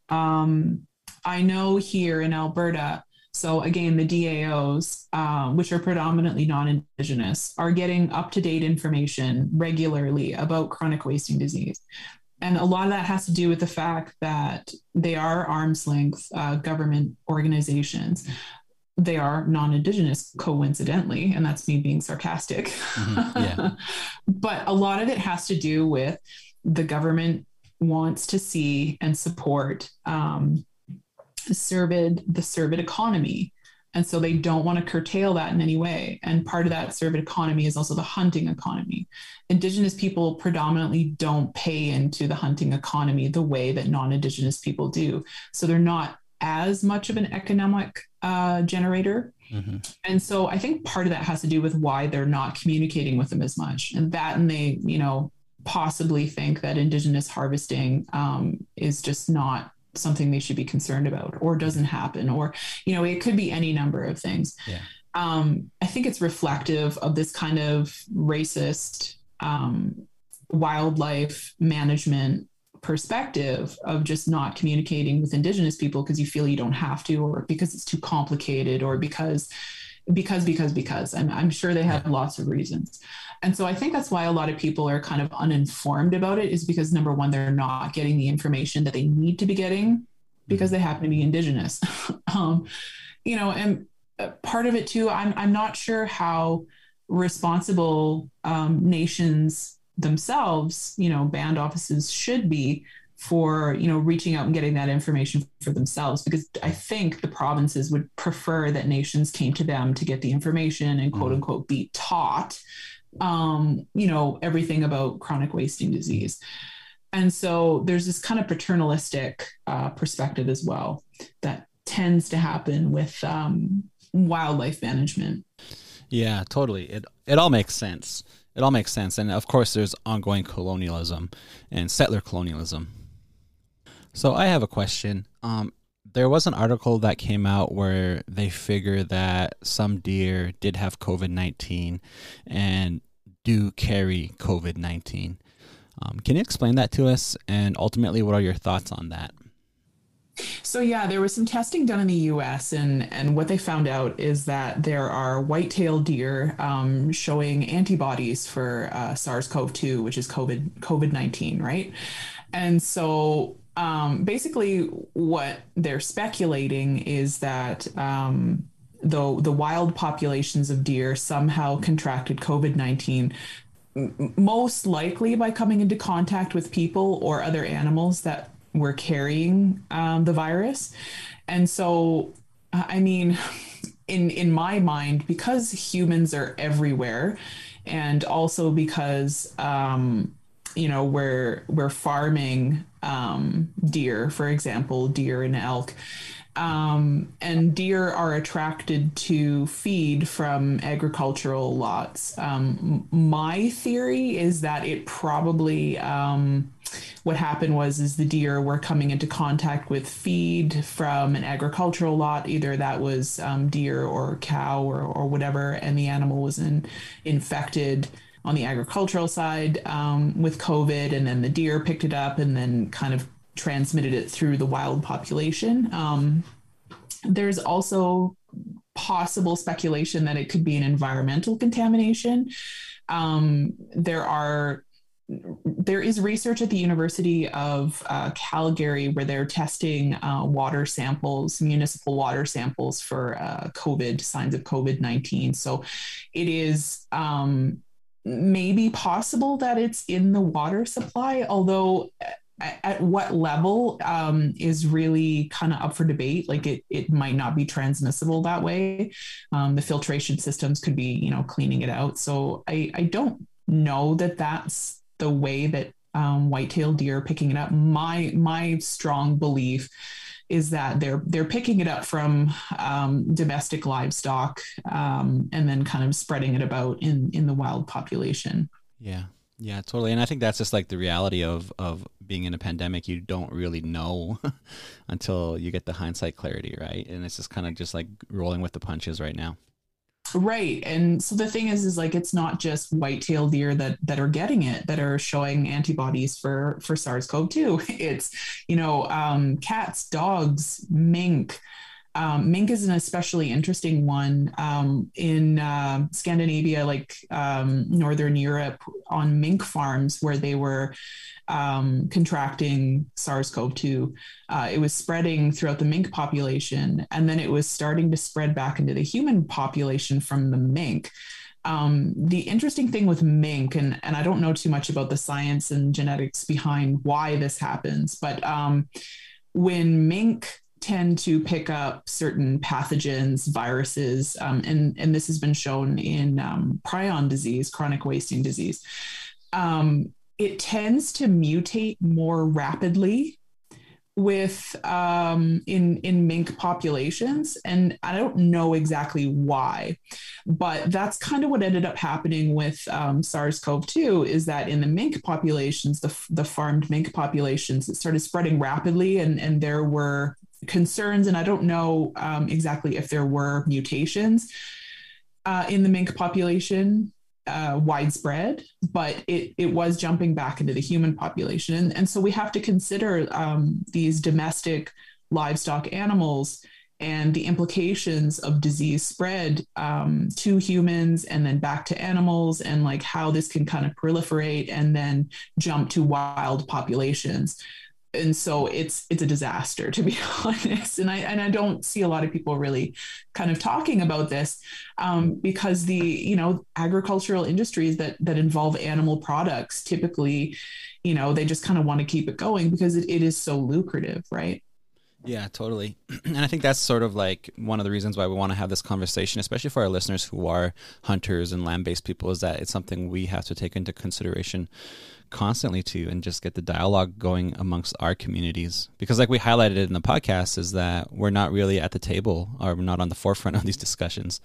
Um, I know here in Alberta, so again, the DAOs, uh, which are predominantly non-indigenous, are getting up-to-date information regularly about chronic wasting disease. And a lot of that has to do with the fact that they are arm's length uh, government organizations. They are non Indigenous, coincidentally, and that's me being sarcastic. Mm-hmm. Yeah. but a lot of it has to do with the government wants to see and support um, the cervid the cervid economy and so they don't want to curtail that in any way and part of that cervid economy is also the hunting economy indigenous people predominantly don't pay into the hunting economy the way that non-indigenous people do so they're not as much of an economic uh, generator mm-hmm. and so i think part of that has to do with why they're not communicating with them as much and that and they you know possibly think that indigenous harvesting um, is just not something they should be concerned about or doesn't happen or you know it could be any number of things yeah. um, i think it's reflective of this kind of racist um, wildlife management perspective of just not communicating with indigenous people because you feel you don't have to or because it's too complicated or because because because because. I'm, I'm sure they have lots of reasons. And so I think that's why a lot of people are kind of uninformed about it, is because number one, they're not getting the information that they need to be getting because they happen to be indigenous. um, you know, and uh, part of it too, I'm I'm not sure how responsible um, nations themselves, you know, band offices should be for you know reaching out and getting that information for themselves because i think the provinces would prefer that nations came to them to get the information and quote mm-hmm. unquote be taught um, you know, everything about chronic wasting disease. And so there's this kind of paternalistic uh, perspective as well that tends to happen with um, wildlife management. Yeah, totally. It it all makes sense. It all makes sense, and of course, there's ongoing colonialism and settler colonialism. So I have a question. Um, there was an article that came out where they figure that some deer did have COVID 19 and do carry COVID 19. Um, can you explain that to us? And ultimately, what are your thoughts on that? So yeah, there was some testing done in the U.S. and and what they found out is that there are white-tailed deer um, showing antibodies for uh, SARS-CoV-2, which is COVID COVID-19, right? And so um, basically, what they're speculating is that um, the the wild populations of deer somehow contracted COVID nineteen, most likely by coming into contact with people or other animals that were carrying um, the virus, and so I mean, in in my mind, because humans are everywhere, and also because um, you know we're we're farming um, deer, for example, deer and elk um, and deer are attracted to feed from agricultural lots. Um, my theory is that it probably um, what happened was is the deer were coming into contact with feed from an agricultural lot, either that was um, deer or cow or, or whatever, and the animal was in, infected on the agricultural side um, with COVID, and then the deer picked it up and then kind of transmitted it through the wild population. Um, there's also possible speculation that it could be an environmental contamination. Um, there are there is research at the University of uh, Calgary where they're testing uh, water samples, municipal water samples for uh, COVID, signs of COVID 19. So it is um, maybe possible that it's in the water supply, although at, at what level um, is really kind of up for debate. Like it, it might not be transmissible that way. Um, the filtration systems could be, you know, cleaning it out. So I, I don't know that that's the way that um, white-tailed deer are picking it up. My my strong belief is that they're they're picking it up from um, domestic livestock um, and then kind of spreading it about in in the wild population. Yeah, yeah, totally. And I think that's just like the reality of of being in a pandemic. You don't really know until you get the hindsight clarity, right? And it's just kind of just like rolling with the punches right now. Right. And so the thing is is like it's not just white-tailed deer that that are getting it that are showing antibodies for for SARS-CoV-2. It's, you know, um, cats, dogs, mink, um, mink is an especially interesting one um, in uh, Scandinavia, like um, Northern Europe, on mink farms where they were um, contracting SARS CoV 2. Uh, it was spreading throughout the mink population, and then it was starting to spread back into the human population from the mink. Um, the interesting thing with mink, and, and I don't know too much about the science and genetics behind why this happens, but um, when mink tend to pick up certain pathogens, viruses, um, and, and this has been shown in um, prion disease, chronic wasting disease. Um, it tends to mutate more rapidly with um, in in mink populations, and I don't know exactly why, but that's kind of what ended up happening with um, SARS-CoV-2. Is that in the mink populations, the the farmed mink populations, it started spreading rapidly, and and there were concerns, and I don't know um, exactly if there were mutations uh, in the mink population uh, widespread, but it, it was jumping back into the human population. And, and so we have to consider um, these domestic livestock animals and the implications of disease spread um, to humans and then back to animals and like how this can kind of proliferate and then jump to wild populations and so it's it's a disaster to be honest. And i and i don't see a lot of people really kind of talking about this um, because the you know agricultural industries that that involve animal products typically you know they just kind of want to keep it going because it, it is so lucrative right? Yeah, totally. And I think that's sort of like one of the reasons why we want to have this conversation, especially for our listeners who are hunters and land based people, is that it's something we have to take into consideration constantly to and just get the dialogue going amongst our communities. Because like we highlighted in the podcast is that we're not really at the table or we're not on the forefront of these discussions.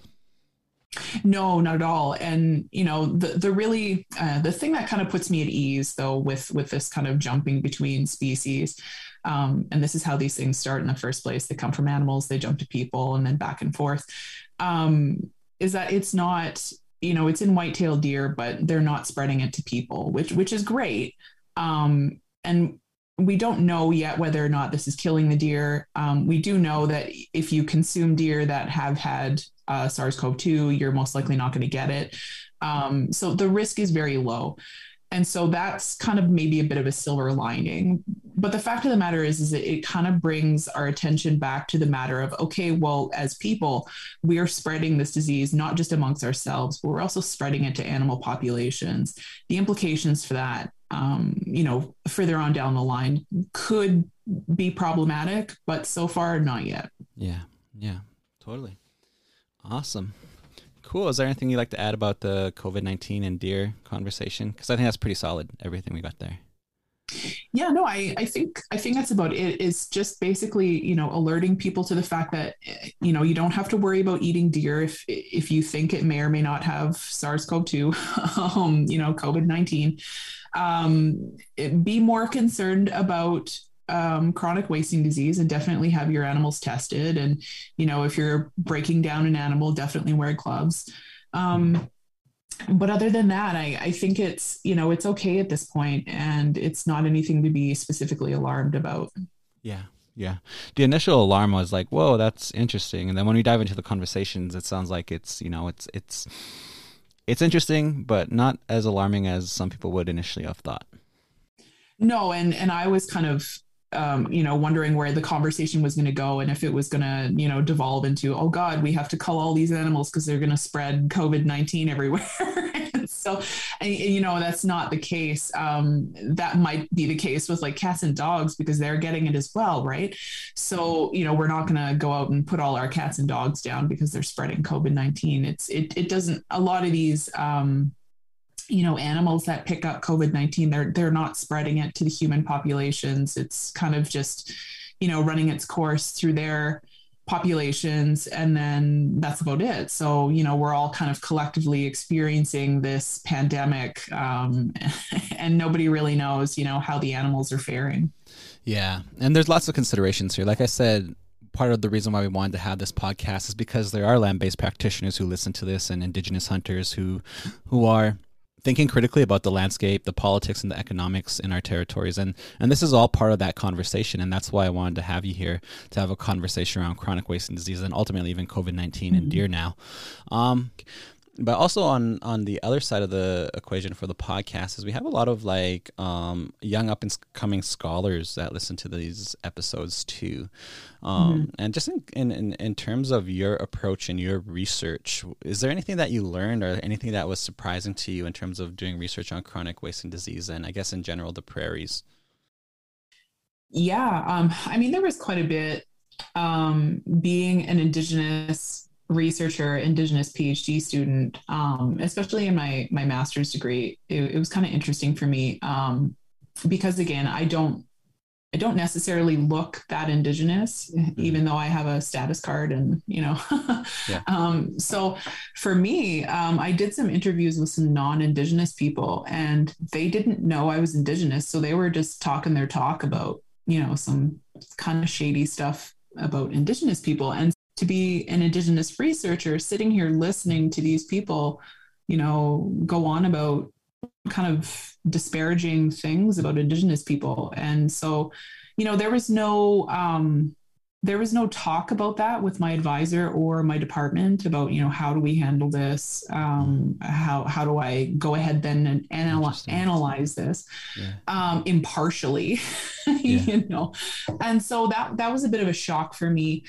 No not at all. And you know the the really uh, the thing that kind of puts me at ease though with with this kind of jumping between species um, and this is how these things start in the first place. They come from animals they jump to people and then back and forth um, is that it's not you know it's in white-tailed deer but they're not spreading it to people which which is great. Um, and we don't know yet whether or not this is killing the deer. Um, we do know that if you consume deer that have had uh, sars-cov-2 you're most likely not going to get it. Um, so the risk is very low. And so that's kind of maybe a bit of a silver lining but the fact of the matter is is it, it kind of brings our attention back to the matter of okay well as people we are spreading this disease not just amongst ourselves but we're also spreading it to animal populations the implications for that um, you know further on down the line could be problematic but so far not yet yeah yeah totally awesome Cool. Is there anything you'd like to add about the COVID 19 and deer conversation? Because I think that's pretty solid, everything we got there. Yeah, no, I, I think I think that's about it it. Is just basically, you know, alerting people to the fact that you know you don't have to worry about eating deer if if you think it may or may not have SARS-CoV-2, um, you know, COVID-19. Um, be more concerned about um, chronic wasting disease and definitely have your animals tested. And, you know, if you're breaking down an animal, definitely wear gloves. Um, but other than that, I, I think it's, you know, it's okay at this point and it's not anything to be specifically alarmed about. Yeah. Yeah. The initial alarm was like, whoa, that's interesting. And then when we dive into the conversations, it sounds like it's, you know, it's, it's, it's interesting, but not as alarming as some people would initially have thought. No. And, and I was kind of, um, you know, wondering where the conversation was going to go and if it was going to, you know, devolve into, oh God, we have to cull all these animals because they're going to spread COVID 19 everywhere. so, and, and, you know, that's not the case. Um, that might be the case with like cats and dogs because they're getting it as well, right? So, you know, we're not going to go out and put all our cats and dogs down because they're spreading COVID 19. It's, it, it doesn't, a lot of these, um, you know animals that pick up covid-19 they're they're not spreading it to the human populations. It's kind of just you know running its course through their populations and then that's about it. So you know we're all kind of collectively experiencing this pandemic um, and nobody really knows you know how the animals are faring. Yeah and there's lots of considerations here. Like i said part of the reason why we wanted to have this podcast is because there are land-based practitioners who listen to this and indigenous hunters who who are thinking critically about the landscape, the politics, and the economics in our territories. And and this is all part of that conversation. And that's why I wanted to have you here to have a conversation around chronic wasting disease and ultimately even COVID 19 mm-hmm. and deer now. Um, but also on on the other side of the equation for the podcast is we have a lot of like um, young up and coming scholars that listen to these episodes too um, mm-hmm. and just in, in in terms of your approach and your research is there anything that you learned or anything that was surprising to you in terms of doing research on chronic wasting disease and i guess in general the prairies yeah um, i mean there was quite a bit um, being an indigenous researcher, indigenous PhD student, um, especially in my my master's degree, it, it was kind of interesting for me um, because again, I don't I don't necessarily look that indigenous, mm-hmm. even though I have a status card and you know. yeah. um, so for me, um, I did some interviews with some non-indigenous people, and they didn't know I was indigenous, so they were just talking their talk about you know some kind of shady stuff about indigenous people and to be an indigenous researcher sitting here listening to these people you know go on about kind of disparaging things about indigenous people. And so you know there was no um there was no talk about that with my advisor or my department about you know how do we handle this? Um, how how do i go ahead then and analyze analyze this? Yeah. um, impartially yeah. you know? And so that that was a bit of a shock for me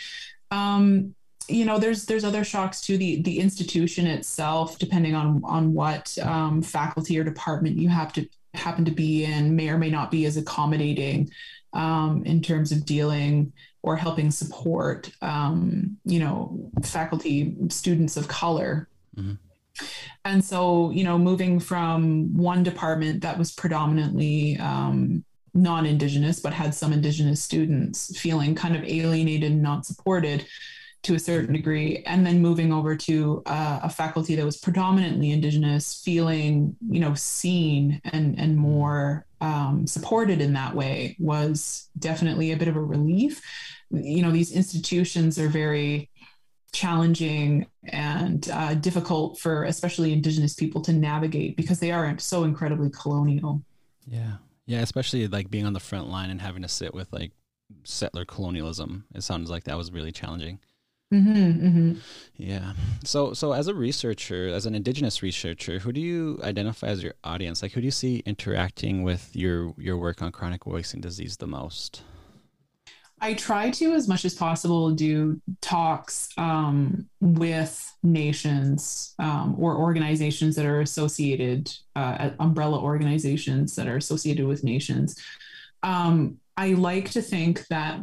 um, you know, there's there's other shocks too. The the institution itself, depending on on what um, faculty or department you have to happen to be in, may or may not be as accommodating um, in terms of dealing or helping support, um, you know, faculty students of color. Mm-hmm. And so, you know, moving from one department that was predominantly um, non-indigenous but had some indigenous students feeling kind of alienated and not supported to a certain degree. And then moving over to uh, a faculty that was predominantly indigenous feeling you know seen and and more um, supported in that way was definitely a bit of a relief. You know these institutions are very challenging and uh, difficult for especially indigenous people to navigate because they are so incredibly colonial. Yeah yeah, especially like being on the front line and having to sit with like settler colonialism. It sounds like that was really challenging. Mm-hmm, mm-hmm. Yeah. So, so as a researcher, as an indigenous researcher, who do you identify as your audience? Like, who do you see interacting with your your work on chronic wasting disease the most? I try to, as much as possible, do talks um, with nations um, or organizations that are associated, uh, umbrella organizations that are associated with nations. Um, I like to think that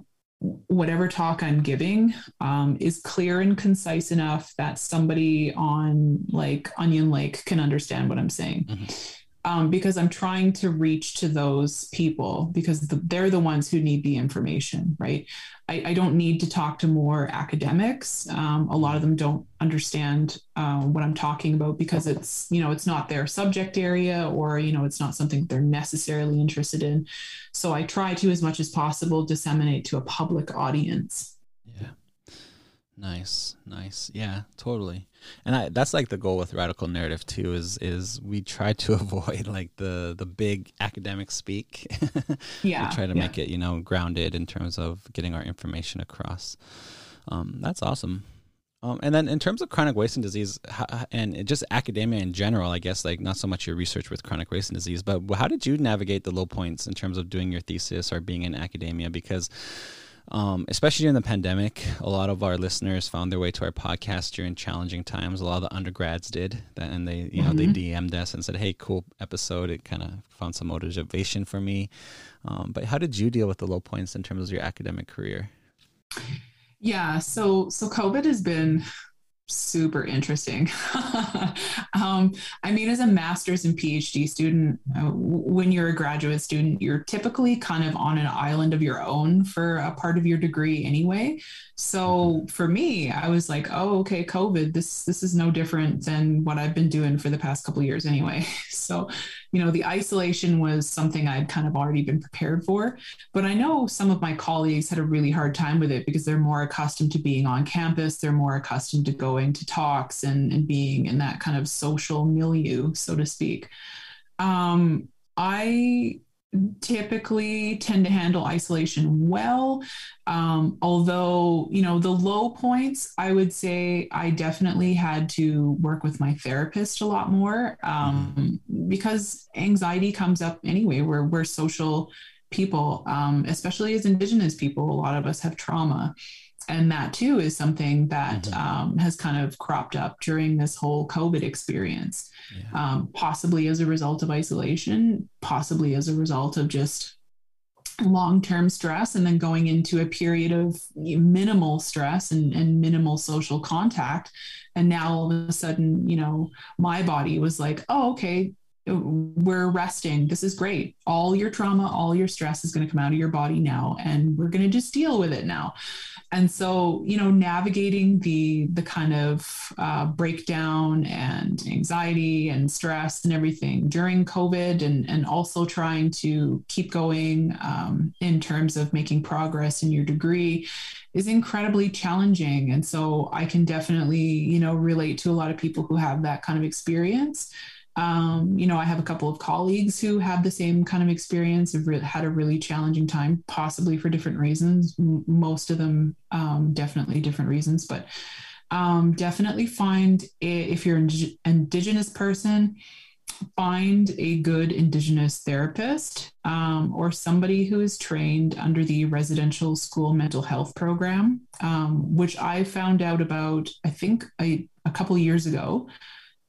whatever talk I'm giving um, is clear and concise enough that somebody on like Onion Lake can understand what I'm saying. Mm-hmm um, because I'm trying to reach to those people because the, they're the ones who need the information, right? I, I don't need to talk to more academics. Um, a lot of them don't understand uh, what I'm talking about because it's, you know, it's not their subject area or, you know, it's not something they're necessarily interested in. So I try to, as much as possible, disseminate to a public audience. Yeah. Nice. Nice. Yeah, totally. And I, that's like the goal with radical narrative too is is we try to avoid like the the big academic speak yeah we try to yeah. make it you know grounded in terms of getting our information across um, that's awesome um, and then in terms of chronic wasting disease and just academia in general, I guess like not so much your research with chronic wasting disease, but how did you navigate the low points in terms of doing your thesis or being in academia? Because um, especially during the pandemic, a lot of our listeners found their way to our podcast during challenging times. A lot of the undergrads did, and they, you know, mm-hmm. they DM'd us and said, "Hey, cool episode. It kind of found some motivation for me." Um, but how did you deal with the low points in terms of your academic career? Yeah, so so COVID has been super interesting. um, I mean, as a master's and PhD student, uh, when you're a graduate student, you're typically kind of on an island of your own for a part of your degree anyway. So mm-hmm. for me, I was like, oh, okay, COVID, this this is no different than what I've been doing for the past couple years anyway. So, you know, the isolation was something I'd kind of already been prepared for. But I know some of my colleagues had a really hard time with it because they're more accustomed to being on campus, they're more accustomed to going to talks and, and being in that kind of social milieu, so to speak. Um, I typically tend to handle isolation well. Um, although, you know, the low points, I would say I definitely had to work with my therapist a lot more um, because anxiety comes up anyway. We're, we're social people, um, especially as Indigenous people. A lot of us have trauma and that too is something that mm-hmm. um, has kind of cropped up during this whole COVID experience, yeah. um, possibly as a result of isolation, possibly as a result of just long term stress, and then going into a period of minimal stress and, and minimal social contact. And now all of a sudden, you know, my body was like, oh, okay, we're resting. This is great. All your trauma, all your stress is going to come out of your body now, and we're going to just deal with it now and so you know navigating the the kind of uh, breakdown and anxiety and stress and everything during covid and and also trying to keep going um, in terms of making progress in your degree is incredibly challenging and so i can definitely you know relate to a lot of people who have that kind of experience um, you know, I have a couple of colleagues who have the same kind of experience, have re- had a really challenging time, possibly for different reasons. M- most of them, um, definitely different reasons, but um, definitely find if you're an Indigenous person, find a good Indigenous therapist um, or somebody who is trained under the residential school mental health program, um, which I found out about, I think, a, a couple years ago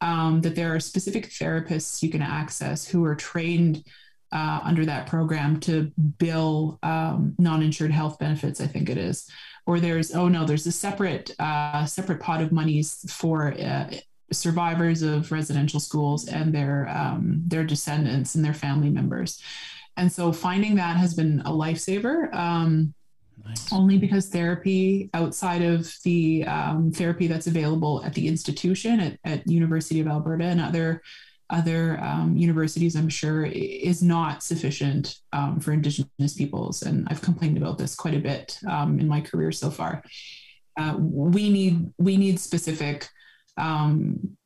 um, that there are specific therapists you can access who are trained uh, under that program to bill um, non-insured health benefits. I think it is, or there's oh no, there's a separate uh, separate pot of monies for uh, survivors of residential schools and their um, their descendants and their family members. And so finding that has been a lifesaver. Um, Nice. Only because therapy outside of the um, therapy that's available at the institution at, at University of Alberta and other other um, universities, I'm sure, is not sufficient um, for Indigenous peoples. And I've complained about this quite a bit um, in my career so far. Uh, we need we need specific um,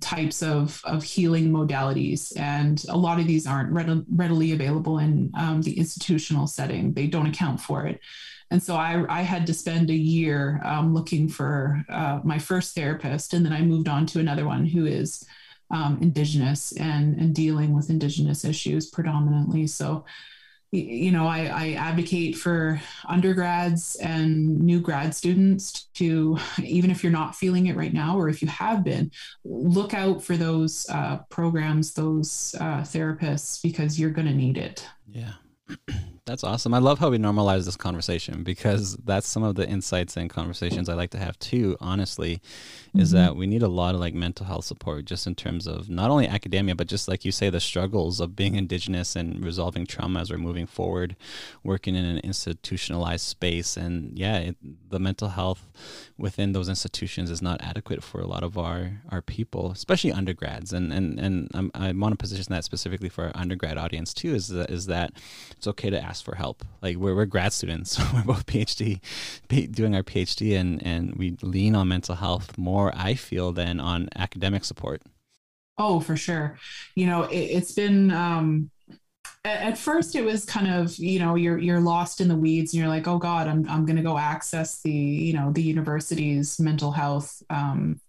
types of, of healing modalities. And a lot of these aren't readily available in um, the institutional setting, they don't account for it. And so I, I had to spend a year um, looking for uh, my first therapist. And then I moved on to another one who is um, Indigenous and, and dealing with Indigenous issues predominantly. So you know, I, I, advocate for undergrads and new grad students to, even if you're not feeling it right now, or if you have been, look out for those uh, programs, those uh, therapists, because you're going to need it. Yeah. That's awesome. I love how we normalize this conversation because that's some of the insights and conversations I like to have too, honestly, is mm-hmm. that we need a lot of like mental health support just in terms of not only academia, but just like you say, the struggles of being Indigenous and resolving trauma as we're moving forward, working in an institutionalized space. And yeah, it, the mental health within those institutions is not adequate for a lot of our, our people, especially undergrads. And, and, and I'm, I want to position that specifically for our undergrad audience too, is that, is that it's okay to ask for help. Like we're, we're grad students, we're both PhD, doing our PhD, and and we lean on mental health more. I feel than on academic support. Oh, for sure. You know, it, has been. Um, at first it was kind of you know you're you're lost in the weeds and you're like oh god i'm, I'm going to go access the you know the university's mental health um,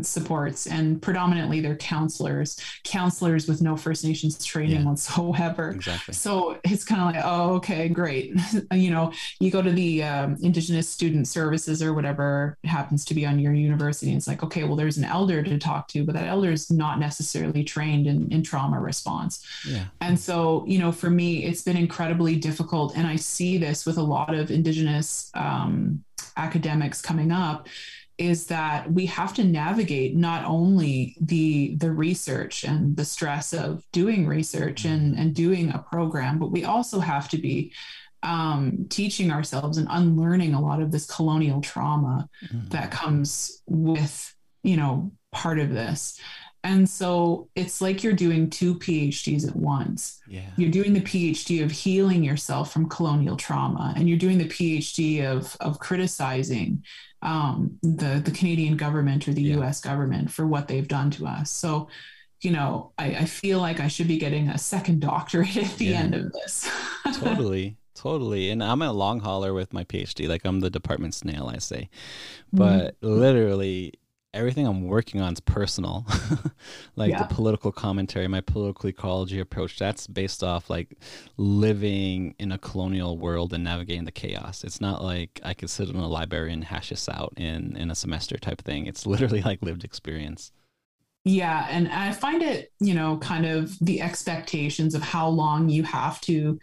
supports and predominantly they're counselors counselors with no first nations training yeah. whatsoever exactly so it's kind of like oh okay great you know you go to the um, indigenous student services or whatever happens to be on your university and it's like okay well there's an elder to talk to but that elder is not necessarily trained in, in trauma response yeah. and so you know for me it's been incredibly difficult and i see this with a lot of indigenous um, academics coming up is that we have to navigate not only the the research and the stress of doing research and and doing a program but we also have to be um, teaching ourselves and unlearning a lot of this colonial trauma mm-hmm. that comes with you know part of this and so it's like you're doing two PhDs at once. Yeah. You're doing the PhD of healing yourself from colonial trauma, and you're doing the PhD of of criticizing um, the the Canadian government or the yeah. U.S. government for what they've done to us. So, you know, I, I feel like I should be getting a second doctorate at the yeah. end of this. totally. Totally. And I'm a long hauler with my PhD. Like I'm the department snail, I say. But mm-hmm. literally, everything I'm working on is personal. like yeah. the political commentary, my political ecology approach, that's based off like living in a colonial world and navigating the chaos. It's not like I could sit in a library and hash this out in in a semester type thing. It's literally like lived experience. Yeah, and I find it, you know, kind of the expectations of how long you have to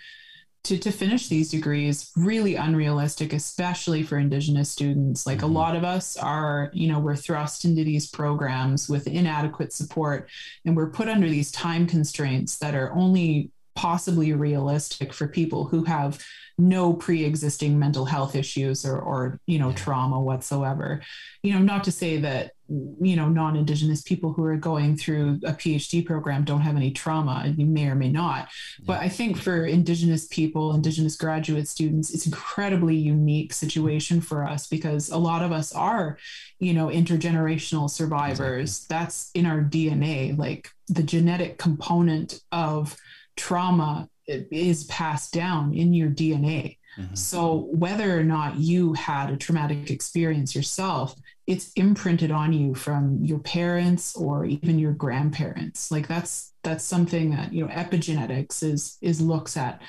to, to finish these degrees really unrealistic especially for indigenous students like mm-hmm. a lot of us are you know we're thrust into these programs with inadequate support and we're put under these time constraints that are only possibly realistic for people who have no pre-existing mental health issues or, or you know trauma whatsoever you know not to say that you know non-indigenous people who are going through a phd program don't have any trauma you may or may not yeah. but i think for indigenous people indigenous graduate students it's incredibly unique situation for us because a lot of us are you know intergenerational survivors exactly. that's in our dna like the genetic component of trauma is passed down in your DNA. Mm-hmm. So whether or not you had a traumatic experience yourself, it's imprinted on you from your parents or even your grandparents. Like that's that's something that, you know, epigenetics is is looks at.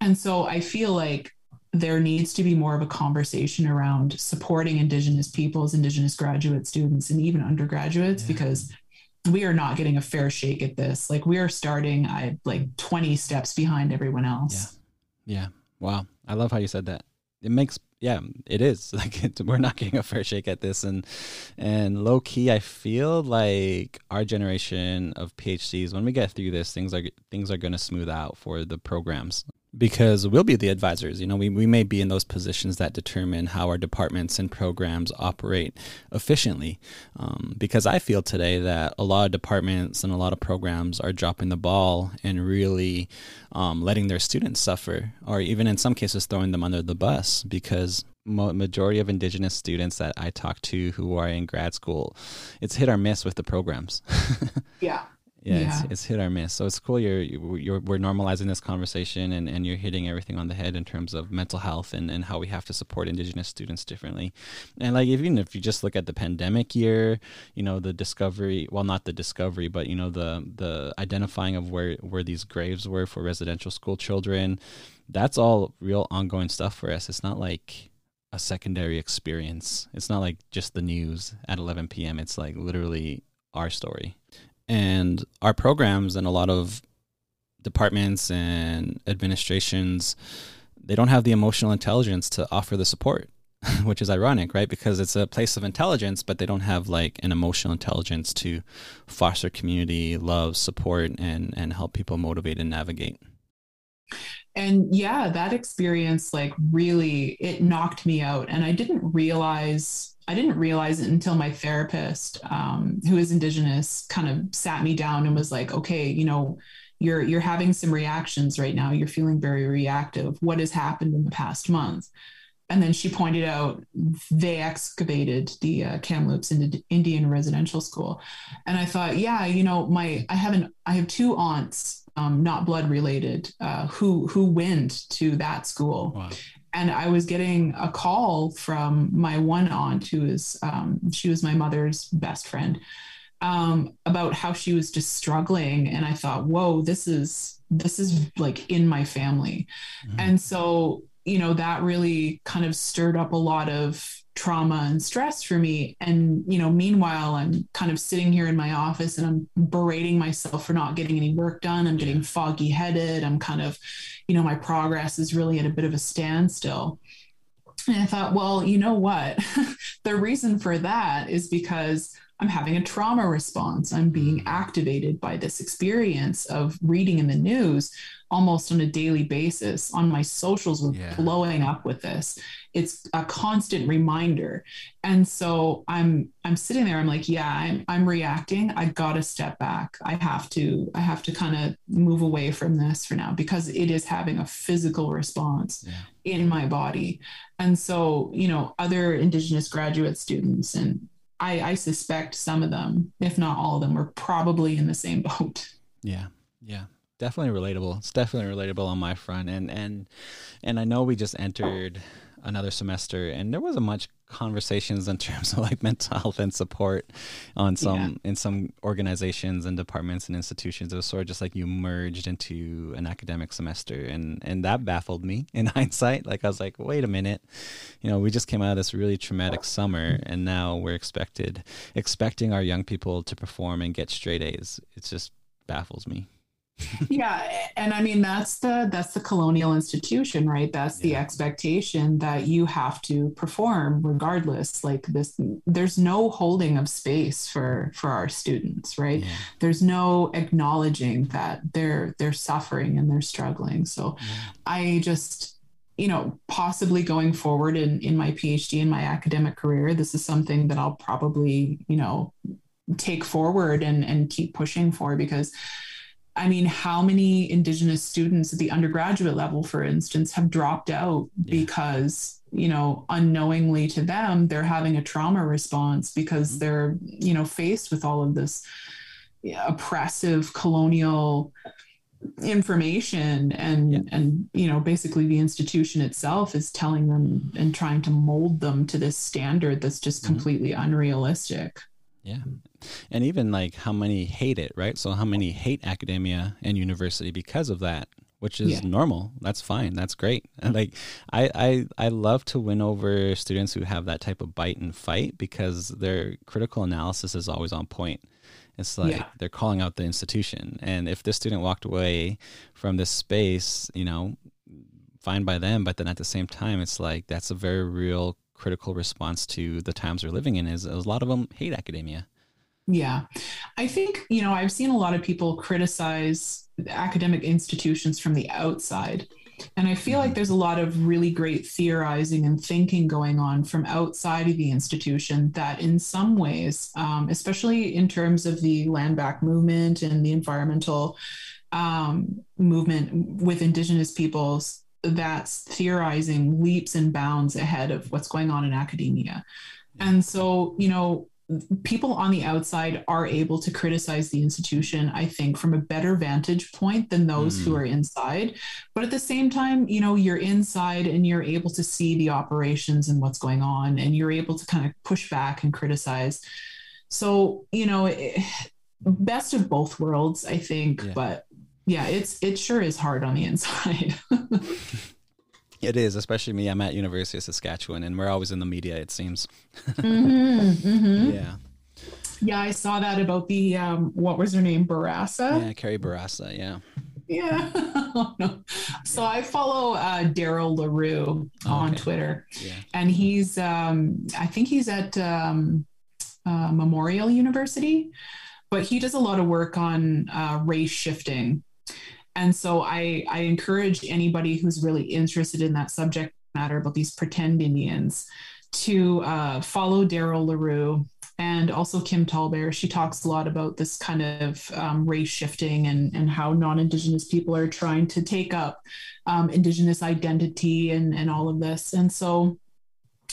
And so I feel like there needs to be more of a conversation around supporting indigenous peoples, indigenous graduate students and even undergraduates yeah. because we are not getting a fair shake at this. Like we are starting I like 20 steps behind everyone else. Yeah. Yeah. Wow. I love how you said that. It makes yeah, it is like it, we're not getting a fair shake at this, and and low key, I feel like our generation of PhDs, when we get through this, things are things are going to smooth out for the programs because we'll be the advisors. You know, we, we may be in those positions that determine how our departments and programs operate efficiently. Um, because I feel today that a lot of departments and a lot of programs are dropping the ball and really um, letting their students suffer, or even in some cases throwing them under the bus because majority of indigenous students that I talk to who are in grad school, it's hit or miss with the programs. yeah yeah, yeah. It's, it's hit or miss. So it's cool. You're, you're we're normalizing this conversation and, and you're hitting everything on the head in terms of mental health and, and how we have to support Indigenous students differently. And like even if you just look at the pandemic year, you know the discovery. Well, not the discovery, but you know the the identifying of where where these graves were for residential school children. That's all real ongoing stuff for us. It's not like a secondary experience. It's not like just the news at 11 p.m. It's like literally our story and our programs and a lot of departments and administrations they don't have the emotional intelligence to offer the support which is ironic right? Because it's a place of intelligence but they don't have like an emotional intelligence to foster community love support and and help people motivate and navigate and yeah that experience like really it knocked me out. And i didn't realize I didn't realize it until my therapist, um, who is Indigenous, kind of sat me down and was like, okay, you know, you're you're having some reactions right now. You're feeling very reactive. What has happened in the past month? And then she pointed out they excavated the uh, Kamloops Indian residential school, and I thought, yeah, you know, my I have an I have two aunts, um, not blood related, uh, who who went to that school, wow. and I was getting a call from my one aunt who is um, she was my mother's best friend um, about how she was just struggling, and I thought, whoa, this is this is like in my family, mm-hmm. and so you know that really kind of stirred up a lot of trauma and stress for me. And you know meanwhile i'm kind of sitting here in my office and i'm berating myself for not getting any work done. I'm getting foggy headed i'm kind of you know my progress is really at a bit of a standstill. And i thought well you know what? The reason for that is because I'm having a trauma response. I'm being mm. activated by this experience of reading in the news almost on a daily basis. On my socials, we're yeah. blowing up with this. It's a constant reminder. And so I'm I'm sitting there, I'm like, yeah, I'm I'm reacting. I gotta step back. I have to, I have to kind of move away from this for now because it is having a physical response yeah. in my body. And so, you know, other indigenous graduate students and I, I suspect some of them, if not all of them, were probably in the same boat. Yeah. Yeah. Definitely relatable. It's definitely relatable on my front. And and and I know we just entered another semester and there wasn't much conversations in terms of like mental health and support on some yeah. in some organizations and departments and institutions it was sort of just like you merged into an academic semester and and that baffled me in hindsight like i was like wait a minute you know we just came out of this really traumatic summer and now we're expected expecting our young people to perform and get straight a's it just baffles me yeah and i mean that's the that's the colonial institution right? That's the expectation that you have to perform regardless. Like this there's no holding of space for for our students right? Yeah. there's no acknowledging that they're they're suffering and they're struggling. So yeah. i just you know possibly going forward in in my phd in my academic career this is something that i'll probably you know take forward and and keep pushing for because I mean, how many Indigenous students at the undergraduate level, for instance, have dropped out yeah. because, you know, unknowingly to them, they're having a trauma response because mm-hmm. they're, you know, faced with all of this oppressive colonial information and yeah. and you know basically the institution itself is telling them and trying to mold them to this standard that's just mm-hmm. completely unrealistic yeah. Hmm. And even like how many hate it, right? So how many hate academia and university because of that, which is yeah. normal. That's fine. That's great. And hmm. like I, I I love to win over students who have that type of bite and fight because their critical analysis is always on point. It's like yeah. they're calling out the institution. And if this student walked away from this space, you know, fine by them, but then at the same time it's like that's a very real critical response to the times we're living in is a lot of them hate academia. Yeah. I think, you know, I've seen a lot of people criticize academic institutions from the outside. And I feel like mm-hmm. there's a lot of really great theorizing and thinking going on from outside of the institution that, in some ways, um, especially in terms of the land back movement and the environmental um, movement with Indigenous peoples, that's theorizing leaps and bounds ahead of what's going on in academia. And so, you know, people on the outside are able to criticize the institution, I think, from a better vantage point than those mm. who are inside. But at the same time, you know, you're inside and you're able to see the operations and what's going on, and you're able to kind of push back and criticize. So, you know, it, best of both worlds, I think. Yeah. But yeah, it's it sure is hard on the inside. it is, especially me. I'm at University of Saskatchewan, and we're always in the media. It seems. mm-hmm, mm-hmm. Yeah. Yeah, I saw that about the um, what was her name, Bourassa. Yeah, Carrie Bourassa. Yeah. Yeah. oh, no. So I follow uh, Darryl Leroux on okay. Twitter, yeah. and he's um, I think he's at um, uh, Memorial University, but he does a lot of work on uh, race shifting and so I, I encourage anybody who's really interested in that subject matter about these pretend Indians to uh, follow Darryl Leroux and also Kim Tallbear. She talks a lot about this kind of um, race shifting and, and how non Indigenous people are trying to take up um, Indigenous identity and, and all of this. And so,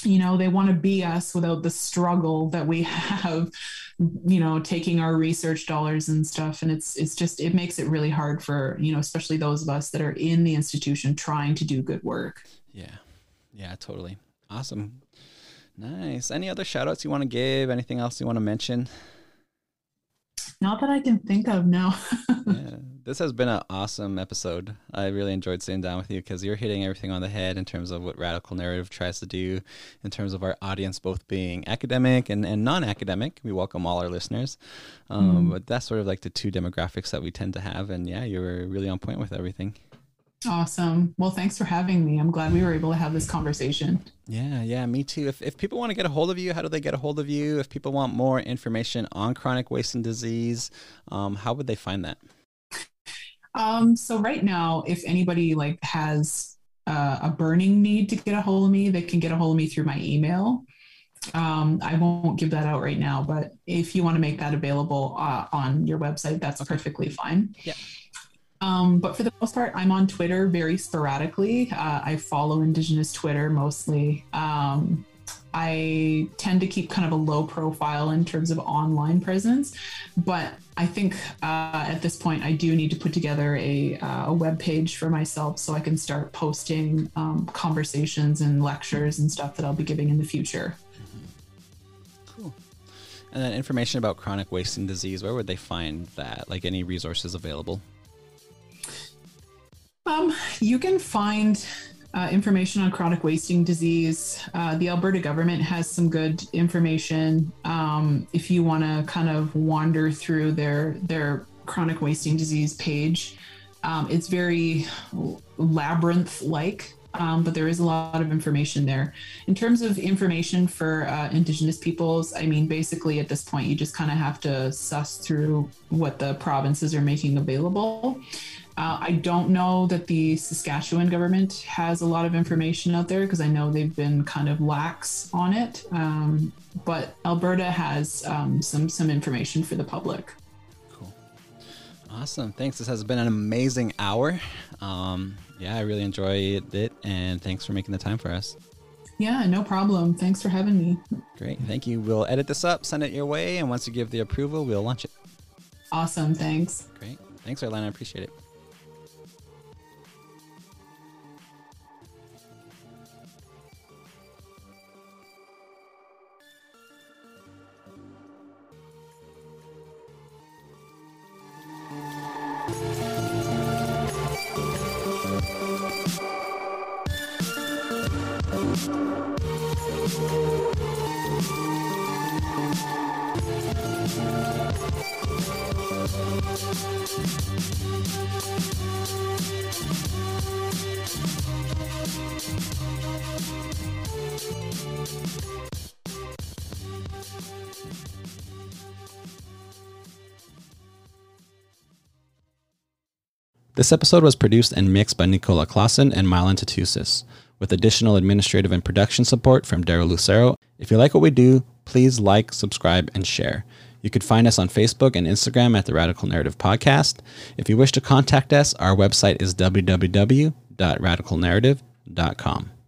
you know, they want to be us without the struggle that we have, you know, taking our research dollars and stuff. And it's it's just it makes it really hard for, you know, especially those of us that are in the institution trying to do good work. Yeah. Yeah, totally. Awesome. Nice. Any other shout outs you want to give? Anything else you want to mention? Not that I can think of, no. yeah, this has been an awesome episode. I really enjoyed sitting down with you because you're hitting everything on the head in terms of what Radical Narrative tries to do, in terms of our audience both being academic and, and non academic. We welcome all our listeners. Um, mm. But that's sort of like the two demographics that we tend to have. And yeah, you were really on point with everything. Awesome. Well, thanks for having me. I'm glad we were able to have this conversation. Yeah, yeah, me too. If, if people want to get a hold of you, how do they get a hold of you? If people want more information on chronic wasting disease, um, how would they find that? Um, so right now, if anybody like has uh, a burning need to get a hold of me, they can get a hold of me through my email. Um, I won't give that out right now, but if you want to make that available uh, on your website, that's perfectly fine. Yeah. Um, but for the most part, I'm on Twitter very sporadically. Uh, I follow Indigenous Twitter mostly. Um, I tend to keep kind of a low profile in terms of online presence, but I think uh, at this point I do need to put together a, uh, a web page for myself so I can start posting um, conversations and lectures and stuff that I'll be giving in the future. Cool. And then information about chronic wasting disease, where would they find that? Like any resources available? Um, you can find uh, information on chronic wasting disease. Uh, the Alberta government has some good information. Um, if you want to kind of wander through their their chronic wasting disease page, um, it's very labyrinth like. Um, but there is a lot of information there. In terms of information for uh, Indigenous peoples, I mean, basically at this point, you just kind of have to suss through what the provinces are making available. Uh, I don't know that the Saskatchewan government has a lot of information out there because I know they've been kind of lax on it. Um, but Alberta has um, some some information for the public. Cool, awesome. Thanks. This has been an amazing hour. Um, yeah, I really enjoyed it, and thanks for making the time for us. Yeah, no problem. Thanks for having me. Great, thank you. We'll edit this up, send it your way, and once you give the approval, we'll launch it. Awesome. Thanks. Great. Thanks, Arlana. I appreciate it. This episode was produced and mixed by Nicola Clausen and Mylan Tootoosis, with additional administrative and production support from Daryl Lucero. If you like what we do, please like, subscribe, and share. You can find us on Facebook and Instagram at the Radical Narrative Podcast. If you wish to contact us, our website is www.radicalnarrative.com.